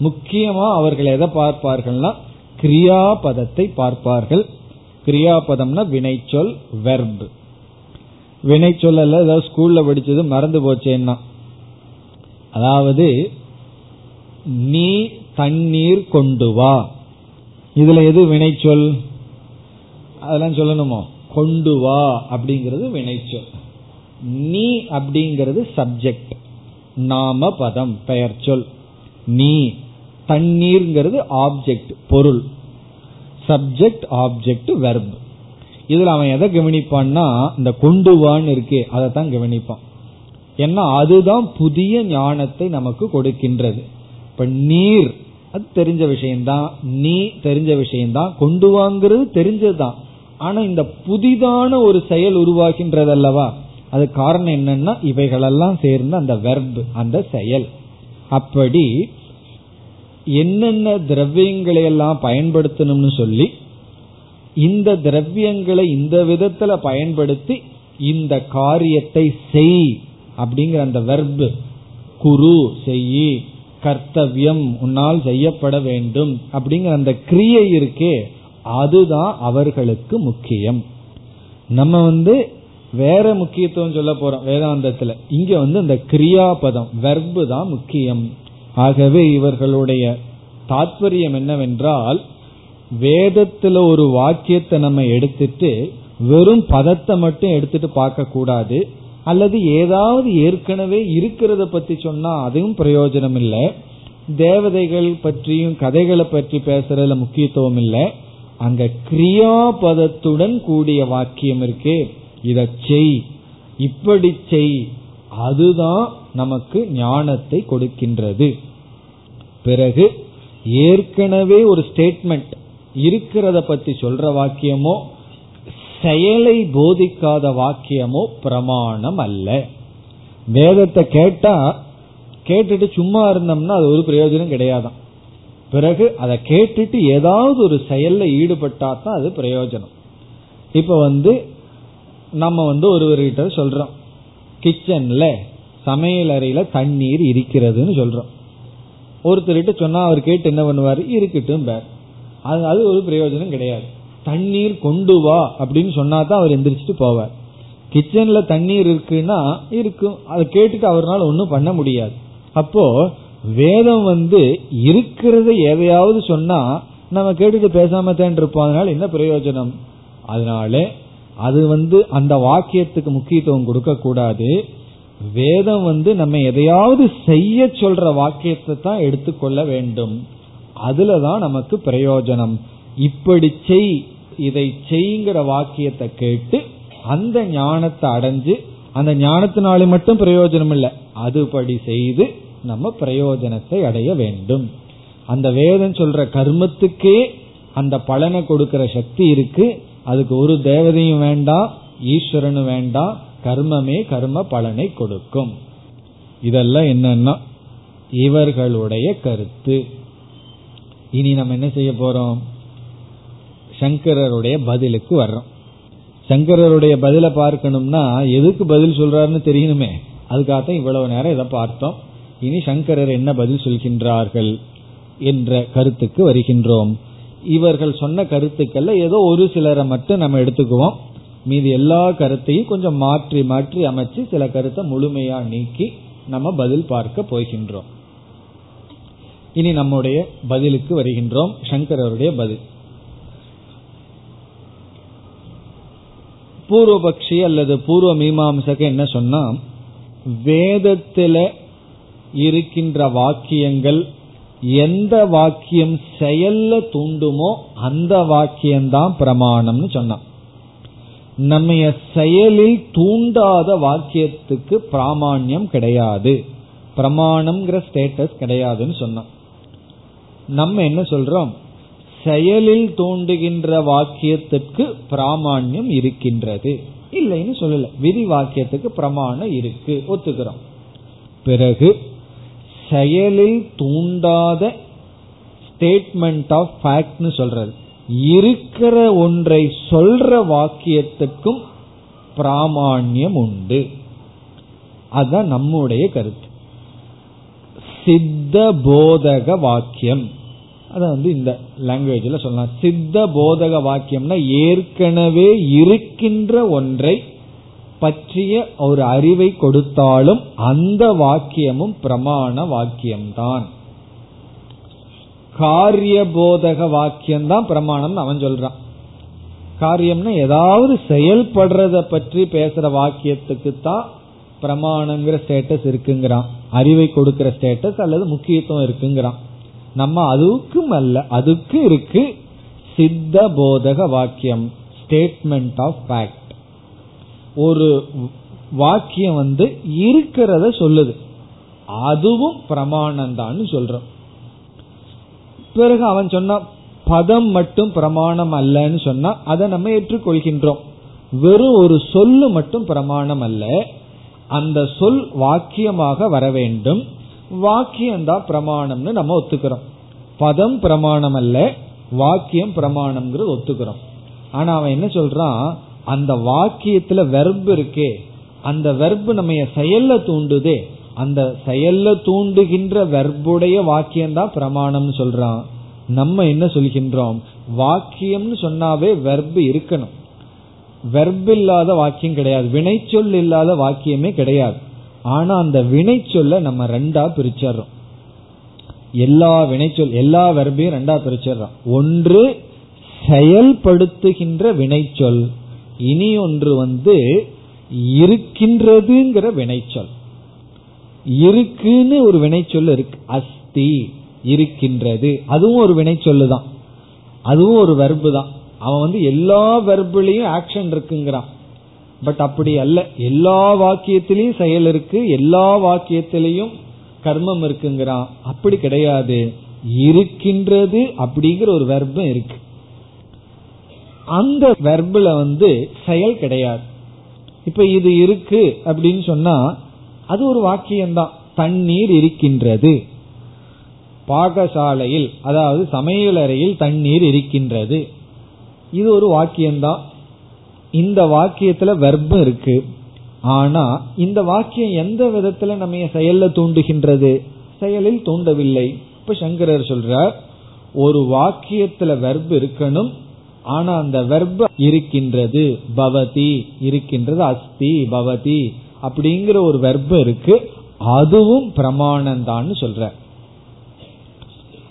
முக்கியமா அவர்கள் எதை பார்ப்பார்கள்னா கிரியாபதத்தை பார்ப்பார்கள். கிரியாபதம்னா வினைச்சொல் வெர்ப் வினைச்சொல் அல்ல ஏதாவது ஸ்கூல்ல படிச்சது மறந்து போச்சேன்னா. அதாவது நீ தண்ணீர் கொண்டு வா. இதுல எது வினைச்சொல்? அதெல்லாம் சொல்லணுமோ? கொண்டு வா அப்படிங்கிறது வினைச்சொல். நீ அப்படிங்கிறது சப்ஜெக்ட். நாம பதம் பெயர் சொல். நீ தண்ணீர்ங்கிறது ஆப்ஜெக்ட் பொருள். சப்ஜெக்ட் ஆப்ஜெக்ட் வெர்ப் இதுல அவன் எதை கவனிப்பான்னா இந்த கொண்டு வான்னு இருக்கே அதை தான் கவனிப்பான். ஏன்னா அதுதான் புதிய ஞானத்தை நமக்கு கொடுக்கின்றது. இப்ப நீர் அது தெரிஞ்ச விஷயம்தான். நீ தெரிஞ்ச விஷயம்தான். கொண்டு வாங்கிறது தெரிஞ்சதுதான். ஆனா இந்த புதிதான ஒரு செயல் உருவாகின்றது அல்லவா அது காரணம் என்னன்னா இவைகளெல்லாம் சேர்ந்து அந்த வெர்ப் அந்த செயல். அப்படி என்னென்ன திரவியங்களை எல்லாம் பயன்படுத்தணும்னு சொல்லி இந்த திரவியங்களை இந்த விதத்துல பயன்படுத்தி இந்த காரியத்தை செய் அப்படிங்கிற அந்த வெர்பு குரு செய்யி கர்த்தவியம் உன்னால் செய்யப்பட வேண்டும் அப்படிங்கிற அந்த கிரியை இருக்கே அதுதான் அவர்களுக்கு முக்கியம். நம்ம வந்து வேற முக்கியத்துவம் சொல்ல போறோம் வேதாந்தத்துல. இங்க வந்து அந்த கிரியாபதம் வெர்பு தான் முக்கியம். ஆகவே இவர்களுடைய தாற்பயம் என்னவென்றால் வேதத்துல ஒரு வாக்கியத்தை நம்ம எடுத்துட்டு வெறும் பதத்தை மட்டும் எடுத்துட்டு பார்க்க கூடாது அல்லது ஏதாவது ஏற்கனவே இருக்கிறத பத்தி சொன்னா அதுவும் பிரயோஜனம் இல்லை தேவதைகள் பற்றியும் கதைகளை பற்றி பேசுறதுல முக்கியத்துவம் இல்லை. அங்க கிரியாபதத்துடன் கூடிய வாக்கியம் இருக்கே. இத செய். இப்படி செய். அதுதான் நமக்கு ஞானத்தை கொடுக்கின்றது. பிறகு ஏற்கனவே ஒரு ஸ்டேட்மெண்ட் இருக்கிறத பத்தி சொல்ற வாக்கியமோ செயலை போதிக்காத வாக்கியமோ பிரமாணம் அல்ல வேதத்தை கேட்டா கேட்டுட்டு சும்மா இருந்தோம்னா அது ஒரு பிரயோஜனம் கிடையாதான். பிறகு அதை கேட்டுட்டு ஏதாவது ஒரு செயல்ல ஈடுபட்டா தான் அது பிரயோஜனம். இப்ப வந்து நம்ம வந்து ஒருவர்கிட்ட சொல்றோம். கிச்சன்ல சமையல் அறையில தண்ணீர் இருக்கிறதுன்னு சொல்றோம். ஒருத்தர்கிட்ட சொன்னா அவர் கேட்டு என்ன பண்ணுவாரு? இருக்கட்டும் பேர் அது அது ஒரு பிரயோஜனம் கிடையாது. தண்ணீர் கொண்டு வா அப்படின்னு சொன்னா தான் அவர் எந்திரிச்சிட்டு போவார். கிச்சன்ல தண்ணீர் இருக்குன்னா இருக்கும். அதை கேட்டுட்டு அவரால் ஒன்றும் பண்ண முடியாது. அப்போ வேதம் வந்து இருக்கிறத எதையாவது சொன்னா நம்ம கேட்டுட்டு பேசாம தான் இருப்போம். அதனால என்ன பிரயோஜனம்? அதனால அது வந்து அந்த வாக்கியத்துக்கு முக்கியத்துவம் கொடுக்க கூடாது. வேதம் வந்து நம்ம எதையாவது செய்ய சொல்ற வாக்கியத்தை தான் எடுத்துக்கொள்ள வேண்டும். அதுலதான் நமக்கு பிரயோஜனம். இப்படி செய் இதை செய்ங்கிற வாக்கியத்தை கேட்டு அந்த ஞானத்தை அடைஞ்சு அந்த ஞானத்தினாலே மட்டும் பிரயோஜனம் இல்லை அதுபடி செய்து நம்ம பிரயோஜனத்தை அடைய வேண்டும். அந்த வேதம் சொல்ற கர்மத்துக்கே அந்த பலனை கொடுக்கிற சக்தி இருக்கு. அதுக்கு ஒரு தேவதையும் வேண்டாம் ஈஸ்வரனும் வேண்டாம் கர்மமே கர்ம பலனை கொடுக்கும். இதெல்லாம் என்னன்னா இவர்களுடைய கருத்து. இனி நம்ம என்ன செய்ய போறோம்? சங்கரருடைய பதிலுக்கு வர்றோம். சங்கரருடைய பதில பார்க்கணும்னா எதுக்கு பதில் சொல்றாருன்னு தெரியணுமே. அதுக்காகத்தான் இவ்வளவு நேரம் இதை பார்த்தோம். இனி சங்கரர் என்ன பதில் சொல்கின்றார்கள் என்ற கருத்துக்கு வருகின்றோம். இவர்கள் சொன்ன கருத்துக்கள்ல ஏதோ ஒரு சிலரை மட்டும் நம்ம எடுத்துக்குவோம். மீதி எல்லா கருத்தையும் கொஞ்சம் மாற்றி மாற்றி அமைச்சு சில கருத்தை முழுமையா நீக்கி நம்ம பதில் பார்க்க போகின்றோம். இனி நம்முடைய பதிலுக்கு வருகின்றோம். சங்கரருடைய பதில். பூர்வபக்ஷி அல்லது பூர்வ மீமாம்சக என்ன சொன்னா வேதத்தில் இருக்கின்ற வாக்கியங்கள் எந்த வாக்கியம் செயல்ல தூண்டுமோ அந்த வாக்கியம்தான் பிரமாணம்னு சொன்னான் நம்ம செயலில் தூண்டாத வாக்கியத்துக்கு பிராமான்யம் கிடையாது. பிரமாணம்ங்கிற ஸ்டேட்டஸ் கிடையாதுன்னு சொன்னோம் நம்ம என்ன சொல்றோம்? செயலில் தோண்டுகின்ற வாக்கியத்துக்கு பிராமான்யம் இருக்கின்றது. இல்லைன்னு சொல்லல. விதி வாக்கியத்துக்கு பிரமாணம் இருக்கு. ஒத்துக்கிறோம். பிறகு செயலில் தூண்டாத ஸ்டேட்மெண்ட் ஆஃப் ஃபேக்ட்னு சொல்றது. இருக்கிற ஒன்றை சொல்ற வாக்கியத்துக்கும் பிராமான்யம் உண்டு. அதுதான் நம்முடைய கருத்து. சித்த போதக வாக்கியம். அதை வந்து இந்த லாங்குவேஜில் சொல்லலாம். சித்த போதக வாக்கியம்னா ஏற்கனவே இருக்கின்ற ஒன்றை பற்றிய ஒரு அறிவை கொடுத்தாலும் அந்த வாக்கியமும் பிரமாண வாக்கியம்தான். காரிய போதக வாக்கியம் தான் பிரமாணம் அவன் சொல்றான். காரியம்னா ஏதாவது செயல்படுறத பற்றி பேசுற வாக்கியத்துக்கு தான் பிரமாணங்கிற ஸ்டேட்டஸ் இருக்குங்கிறான். அறிவை கொடுக்கிற ஸ்டேட்டஸ் அல்லது முக்கியத்துவம் இருக்குங்கிறான். நம்ம அதுக்கும் அல்ல அதுக்கு இருக்கு சித்த போதக வாக்கியம் ஸ்டேட்மெண்ட் ஆஃப் ஃபேக்ட் ஒரு வாக்கியம் வந்து இருக்கிறத சொல்லுது. அதுவும் பிரமாணம் தான் சொல்றோம். பிறகு அவன் சொன்னா பதம் மட்டும் பிரமாணம் அல்லன்னு சொன்னா அதை நம்ம ஏற்றுக்கொள்கின்றோம். வெறும் ஒரு சொல்லு மட்டும் பிரமாணம் அல்ல. அந்த சொல் வாக்கியமாக வர வேண்டும். வாக்கியம் தான் பிரமாணம்னு நம்ம ஒத்துக்கிறோம். பதம் பிரமாணம் அல்ல வாக்கியம் பிரமாணம்ங்கிறது ஒத்துக்கிறோம். ஆனா அவன் என்ன சொல்றான்? அந்த வாக்கியத்துல வெர்பு இருக்கே அந்த வெர்பு நம்ம செயல்ல தூண்டுதே அந்த செயல்ல தூண்டுகின்ற வெர்புடைய வாக்கியம் தான் பிரமாணம்னு சொல்றான். நம்ம என்ன சொல்கின்றோம்? வாக்கியம்னு சொன்னாவே வெர்பு இருக்கணும். வெர்பு இல்லாத வாக்கியம் கிடையாது. வினைச்சொல் இல்லாத வாக்கியமே கிடையாது. ஆனா அந்த வினைச்சொல்ல நம்ம ரெண்டா பிரிச்சிடறோம் எல்லா வினைச்சொல் எல்லா வெர்பையும் ரெண்டா பிரிச்சிடறோம் ஒன்று செயல்படுத்துகின்ற வினைச்சொல் இனி ஒன்று வந்து இருக்கின்றதுங்கிற வினைச்சொல். இருக்குன்னு ஒரு வினைச்சொல் இருக்கு. அஸ்தி இருக்கின்றது. அதுவும் ஒரு வினைச்சொல்லு தான் அதுவும் ஒரு வெர்பு தான் அவன் வந்து எல்லா வெர்புலையும் ஆக்ஷன் இருக்குங்கிறான். பட் அப்படி அல்ல. எல்லா வாக்கியத்திலையும் செயல் இருக்கு எல்லா வாக்கியத்திலையும் கர்மம் இருக்குங்கிறான். அப்படி கிடையாது. இருக்கின்றது அப்படிங்கிற ஒரு வெர்பம் இருக்கு. அந்த வர்பில் வந்து செயல் கிடையாது. இப்ப இது இருக்கு அப்படின்னு சொன்னா அது ஒரு வாக்கியம்தான். தண்ணீர் இருக்கின்றது. பாகசாலையில் அதாவது சமையலறையில் தண்ணீர் இருக்கின்றது. இது ஒரு வாக்கியம்தான். இந்த வாக்கியத்துல வெர்பம் இருக்கு. ஆனா இந்த வாக்கியம் எந்த விதத்துல நம்ம செயல்ல தூண்டுகின்றது? செயலில் தூண்டவில்லை. இப்ப சங்கரர் சொல்றார் ஒரு வாக்கியத்துல வர்பு இருக்கணும் ஆனா அந்த வர்ப இருக்கின்றது பவதி இருக்கின்றது அஸ்தி பவதி அப்படிங்கிற ஒரு வர்பம் இருக்கு. அதுவும் பிரமாணம் தான் சொல்ற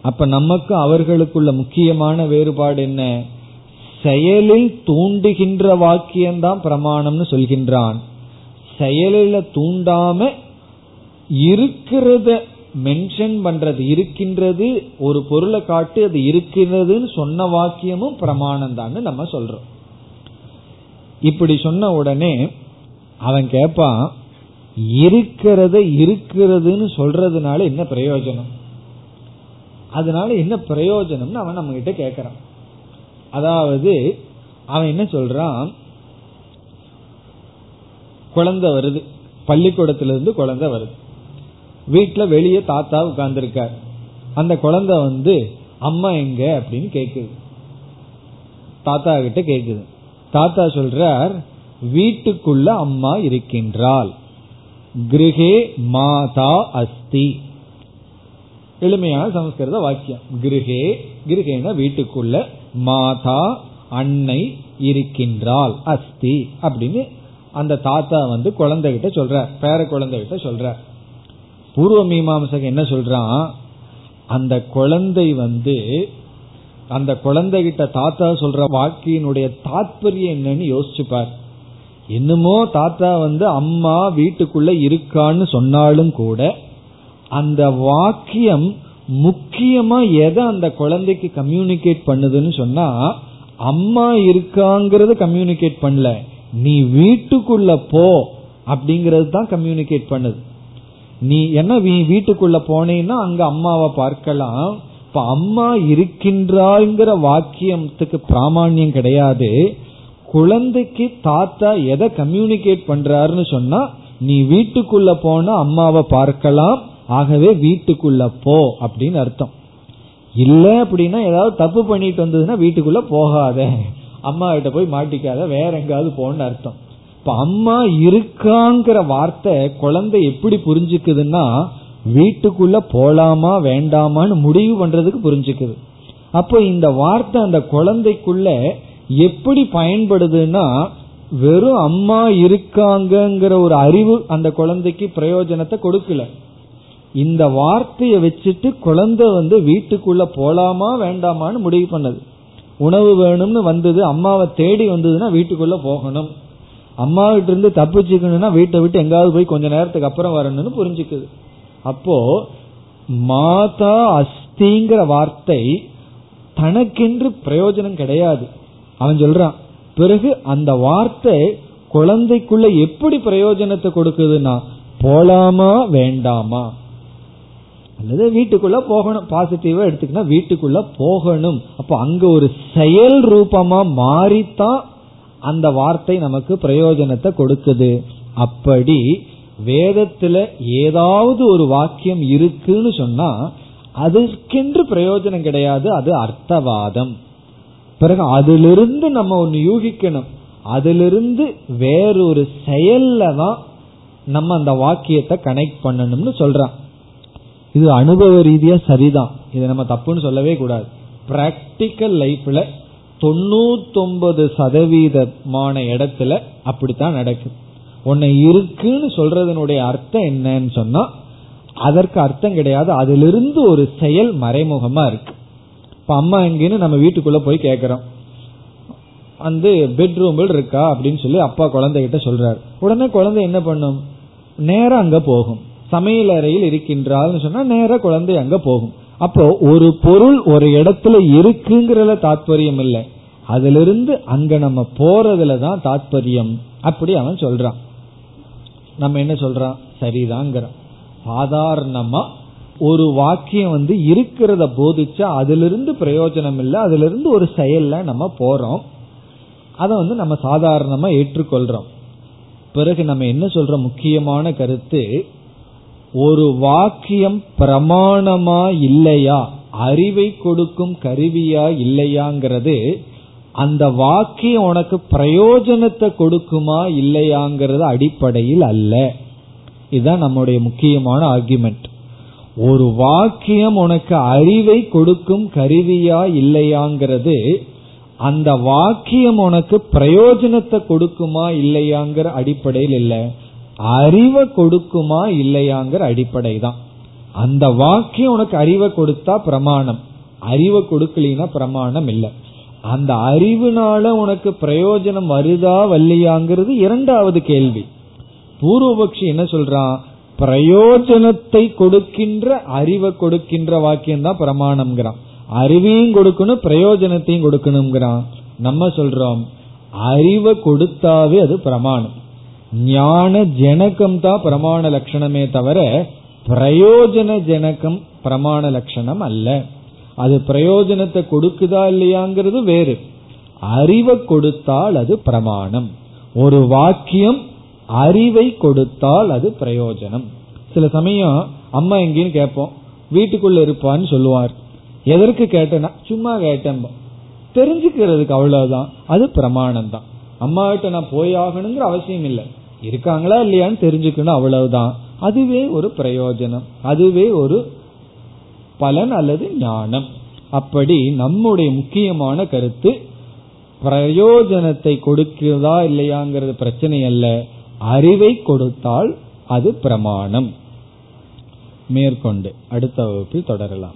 அப்ப நமக்கு அவர்களுக்குள்ள முக்கியமான வேறுபாடு என்ன? செயலில் தூண்டுகின்ற வாக்கியம்தான் பிரமாணம்னு சொல்கின்றான். செயலில தூண்டாம இருக்கிறத மென்ஷன் பண்றது இருக்கின்றது ஒரு பொருளை காட்டி அது இருக்கிறதுன்னு சொன்ன வாக்கியமும் பிரமாணம் தான் நம்ம சொல்றோம். இப்படி சொன்ன உடனே அவன் கேட்பான் இருக்கிறத இருக்கிறதுன்னு சொல்றதுனால என்ன பிரயோஜனம்? அதனால என்ன பிரயோஜனம்னு அவன் நம்ம கிட்ட கேக்குறான். அதாவது அவன் என்ன சொல்றான்? குழந்தை வருது. பள்ளிக்கூடத்திலிருந்து குழந்தை வருது. வீட்டுல வெளியே தாத்தா உட்கார்ந்துருக்கார். அந்த குழந்தை வந்து அம்மா எங்க? அப்படின்னு கேக்குது. தாத்தா கிட்ட கேக்குது. தாத்தா சொல்றார் வீட்டுக்குள்ள அம்மா இருக்கின்றாள். கிரகே மாதா அஸ்தி. எளிமையான சமஸ்கிருத வாக்கியம். கிரகே கிரகேன வீட்டுக்குள்ள மாதா அன்னை இருக்கின்றாள். அஸ்தி அப்படின்னு அந்த தாத்தா வந்து குழந்தைகிட்ட சொல்ற பேர குழந்தைகிட்ட சொல்ற. பூர்வ மீமாசகம் என்ன சொல்றான்? அந்த குழந்தை வந்து அந்த குழந்தைகிட்ட தாத்தா சொல்ற வாக்கியினுடைய தாற்பயம் என்னன்னு யோசிச்சுப்பார். என்னமோ தாத்தா வந்து அம்மா வீட்டுக்குள்ள இருக்கான்னு சொன்னாலும் கூட அந்த வாக்கியம் முக்கியமா எதை அந்த குழந்தைக்கு கம்யூனிகேட் பண்ணுதுன்னு சொன்னா அம்மா இருக்காங்கிறத கம்யூனிகேட் பண்ணல. நீ வீட்டுக்குள்ள போ அப்படிங்கறது தான் கம்யூனிகேட் பண்ணுது. நீ என்ன நீ வீட்டுக்குள்ள போனேன்னா அங்க அம்மாவை பார்க்கலாம். இப்ப அம்மா இருக்கின்றாங்கிற வாக்கியத்துக்கு பிராமணியம் கிடையாது. குழந்தைக்கு தாத்தா எதை கம்யூனிகேட் பண்றாருன்னு சொன்னா நீ வீட்டுக்குள்ள போனா அம்மாவை பார்க்கலாம். ஆகவே வீட்டுக்குள்ள போ அப்படின்னு அர்த்தம். இல்ல அப்படின்னா ஏதாவது தப்பு பண்ணிட்டு வந்ததுன்னா வீட்டுக்குள்ள போகாத. அம்மா கிட்ட போய் மாட்டிக்காத. வேற எங்காவது போன்னு அர்த்தம். இப்ப அம்மா இருக்காங்கிற வார்த்தை குழந்தை எப்படி புரிஞ்சுக்குதுன்னா வீட்டுக்குள்ள போலாமா வேண்டாமான்னு முடிவு பண்றதுக்கு புரிஞ்சுக்குது. அப்போ இந்த வார்த்தை அந்த குழந்தைக்குள்ள எப்படி பயன்படுதுன்னா வெறும் அம்மா இருக்காங்கிற ஒரு அறிவு அந்த குழந்தைக்கு பிரயோஜனத்தை கொடுக்கல. இந்த வார்த்தையை வச்சுட்டு குழந்தை வந்து வீட்டுக்குள்ள போலாமா வேண்டாமான்னு முடிவு பண்ணது. உணவு வேணும்னு வந்தது அம்மாவை தேடி வந்ததுன்னா வீட்டுக்குள்ள போகணும். அம்மா கிட்ட இருந்து தப்பிச்சுக்கணும்னா வீட்டை விட்டு எங்காவது போய் கொஞ்ச நேரத்துக்கு அப்புறம் வரணும்னு புரிஞ்சுக்குது. அப்போ மாதா அஸ்திங்கிற வார்த்தை தனக்கென்று பிரயோஜனம் கிடையாது. அவன் சொல்றான் பிறகு அந்த வார்த்தை குழந்தைக்குள்ள எப்படி பிரயோஜனத்தை கொடுக்குதுன்னா போலாமா வேண்டாமா? அல்லது வீட்டுக்குள்ள போகணும். பாசிட்டிவா எடுத்துக்கினா வீட்டுக்குள்ள போகணும். அப்ப அங்க ஒரு செயல் ரூபமா மாறித்தான் அந்த வார்த்தை நமக்கு பிரயோஜனத்தை கொடுக்குது. அப்படி வேதத்துல ஏதாவது ஒரு வாக்கியம் இருக்குன்னு சொன்னா அதற்கென்று பிரயோஜனம் கிடையாது. அது அர்த்தவாதம். பிறகு அதிலிருந்து நம்ம ஒன்னு யூகிக்கணும். அதிலிருந்து வேறொரு செயல்ல தான் நம்ம அந்த வாக்கியத்தை கனெக்ட் பண்ணணும்னு சொல்றான். இது அனுபவ ரீதியா சரிதான். இதை நம்ம தப்புன்னு சொல்லவே கூடாது. பிராக்டிக்கல் லைஃப்ல தொண்ணூத்தொன்பது சதவீதமான இடத்துல அப்படித்தான் நடக்குது. உன்னை இருக்குன்னு சொல்றதனுடைய அர்த்தம் என்னன்னு சொன்னா அதற்கு அர்த்தம் கிடையாது. அதிலிருந்து ஒரு செயல் மறைமுகமா இருக்கு. இப்ப அம்மா எங்கேன்னு நம்ம வீட்டுக்குள்ள போய் கேக்குறோம். வந்து பெட்ரூமில் இருக்கா அப்படின்னு சொல்லி அப்பா குழந்தைகிட்ட சொல்றாரு. உடனே குழந்தை என்ன பண்ணும்? நேரம் அங்க போகும். சமையல் அறையில் இருக்கின்றாள்னு சொன்னா நேர குழந்தை அங்க போகும். அப்போ ஒரு பொருள் ஒரு இடத்துல இருக்குங்கிறத தாத்பரியம் இல்லை. அதிலிருந்து அங்க நம்ம போறதுல தான் தாத்பரியம். அப்படி அவன் சொல்றான். நம்ம என்ன சொல்றான்? சரிதாங்கிறான். சாதாரணமா ஒரு வாக்கியம் வந்து இருக்கிறத போதிச்சா அதிலிருந்து பிரயோஜனம் இல்லை அதிலிருந்து ஒரு செயல்ல நம்ம போறோம். அதை வந்து நம்ம சாதாரணமா ஏற்றுக்கொள்றோம். பிறகு நம்ம என்ன சொல்ற முக்கியமான கருத்து ஒரு வாக்கியம் பிரமாணமா இல்லையா? அறிவை கொடுக்கும் கருவியா இல்லையாங்கிறது அந்த வாக்கியம் உனக்கு பிரயோஜனத்தை கொடுக்குமா இல்லையாங்கிறது அடிப்படையில் அல்ல. இதுதான் நம்முடைய முக்கியமான ஆர்குமெண்ட் ஒரு வாக்கியம் உனக்கு அறிவை கொடுக்கும் கருவியா இல்லையாங்கிறது அந்த வாக்கியம் உனக்கு பிரயோஜனத்தை கொடுக்குமா இல்லையாங்கிற அடிப்படையில் இல்லை. அறிவை கொடுக்குமா இல்லையாங்கிற அடிப்படை தான் அந்த வாக்கியம் உனக்கு அறிவை கொடுத்தா பிரமாணம். அறிவை கொடுக்கலினா பிரமாணம் இல்லை. அந்த அறிவுனால உனக்கு பிரயோஜனம் வருதா வல்லையாங்கிறது இரண்டாவது கேள்வி. பூர்வபக்ஷி என்ன சொல்றான்? பிரயோஜனத்தை கொடுக்கின்ற அறிவை கொடுக்கின்ற வாக்கியம் தான் பிரமாணம்ங்கிறான். அறிவையும் கொடுக்கணும் பிரயோஜனத்தையும் கொடுக்கணுங்கிறான் நம்ம சொல்றோம் அறிவை கொடுத்தாவே அது பிரமாணம். ஞான ஜனகம் தான் பிரமாண லட்சணமே தவிர பிரயோஜன ஜனகம் பிரமாண லட்சணம் அல்ல. அது பிரயோஜனத்தை கொடுக்குதா இல்லையாங்கிறது வேறு. அறிவை கொடுத்தால் அது பிரமாணம். ஒரு வாக்கியம் அறிவை கொடுத்தால் அது பிரயோஜனம். சில சமயம் அம்மா எங்கேன்னு கேட்போம். வீட்டுக்குள்ள இருப்பான்னு சொல்லுவார். எதற்கு கேட்டேன்னா சும்மா கேட்டேன். தெரிஞ்சுக்கிறதுக்கு அவ்வளவுதான். அது பிரமாணம் தான் அம்மா கிட்ட நான் போய் ஆகணுங்கிற அவசியம் இல்லை. இருக்காங்களா இல்லையான்னு தெரிஞ்சுக்கணும் அவ்வளவுதான். அதுவே ஒரு பிரயோஜனம். அதுவே ஒரு பலன் அல்லது ஞானம். அப்படி நம்முடைய முக்கியமான கருத்து பிரயோஜனத்தை கொடுக்கிறதா இல்லையாங்கிறது பிரச்சனை அல்ல. அறிவை கொடுத்தால் அது பிரமாணம். மேற்கொண்டு அடுத்த வகுப்பில் தொடரலாம்.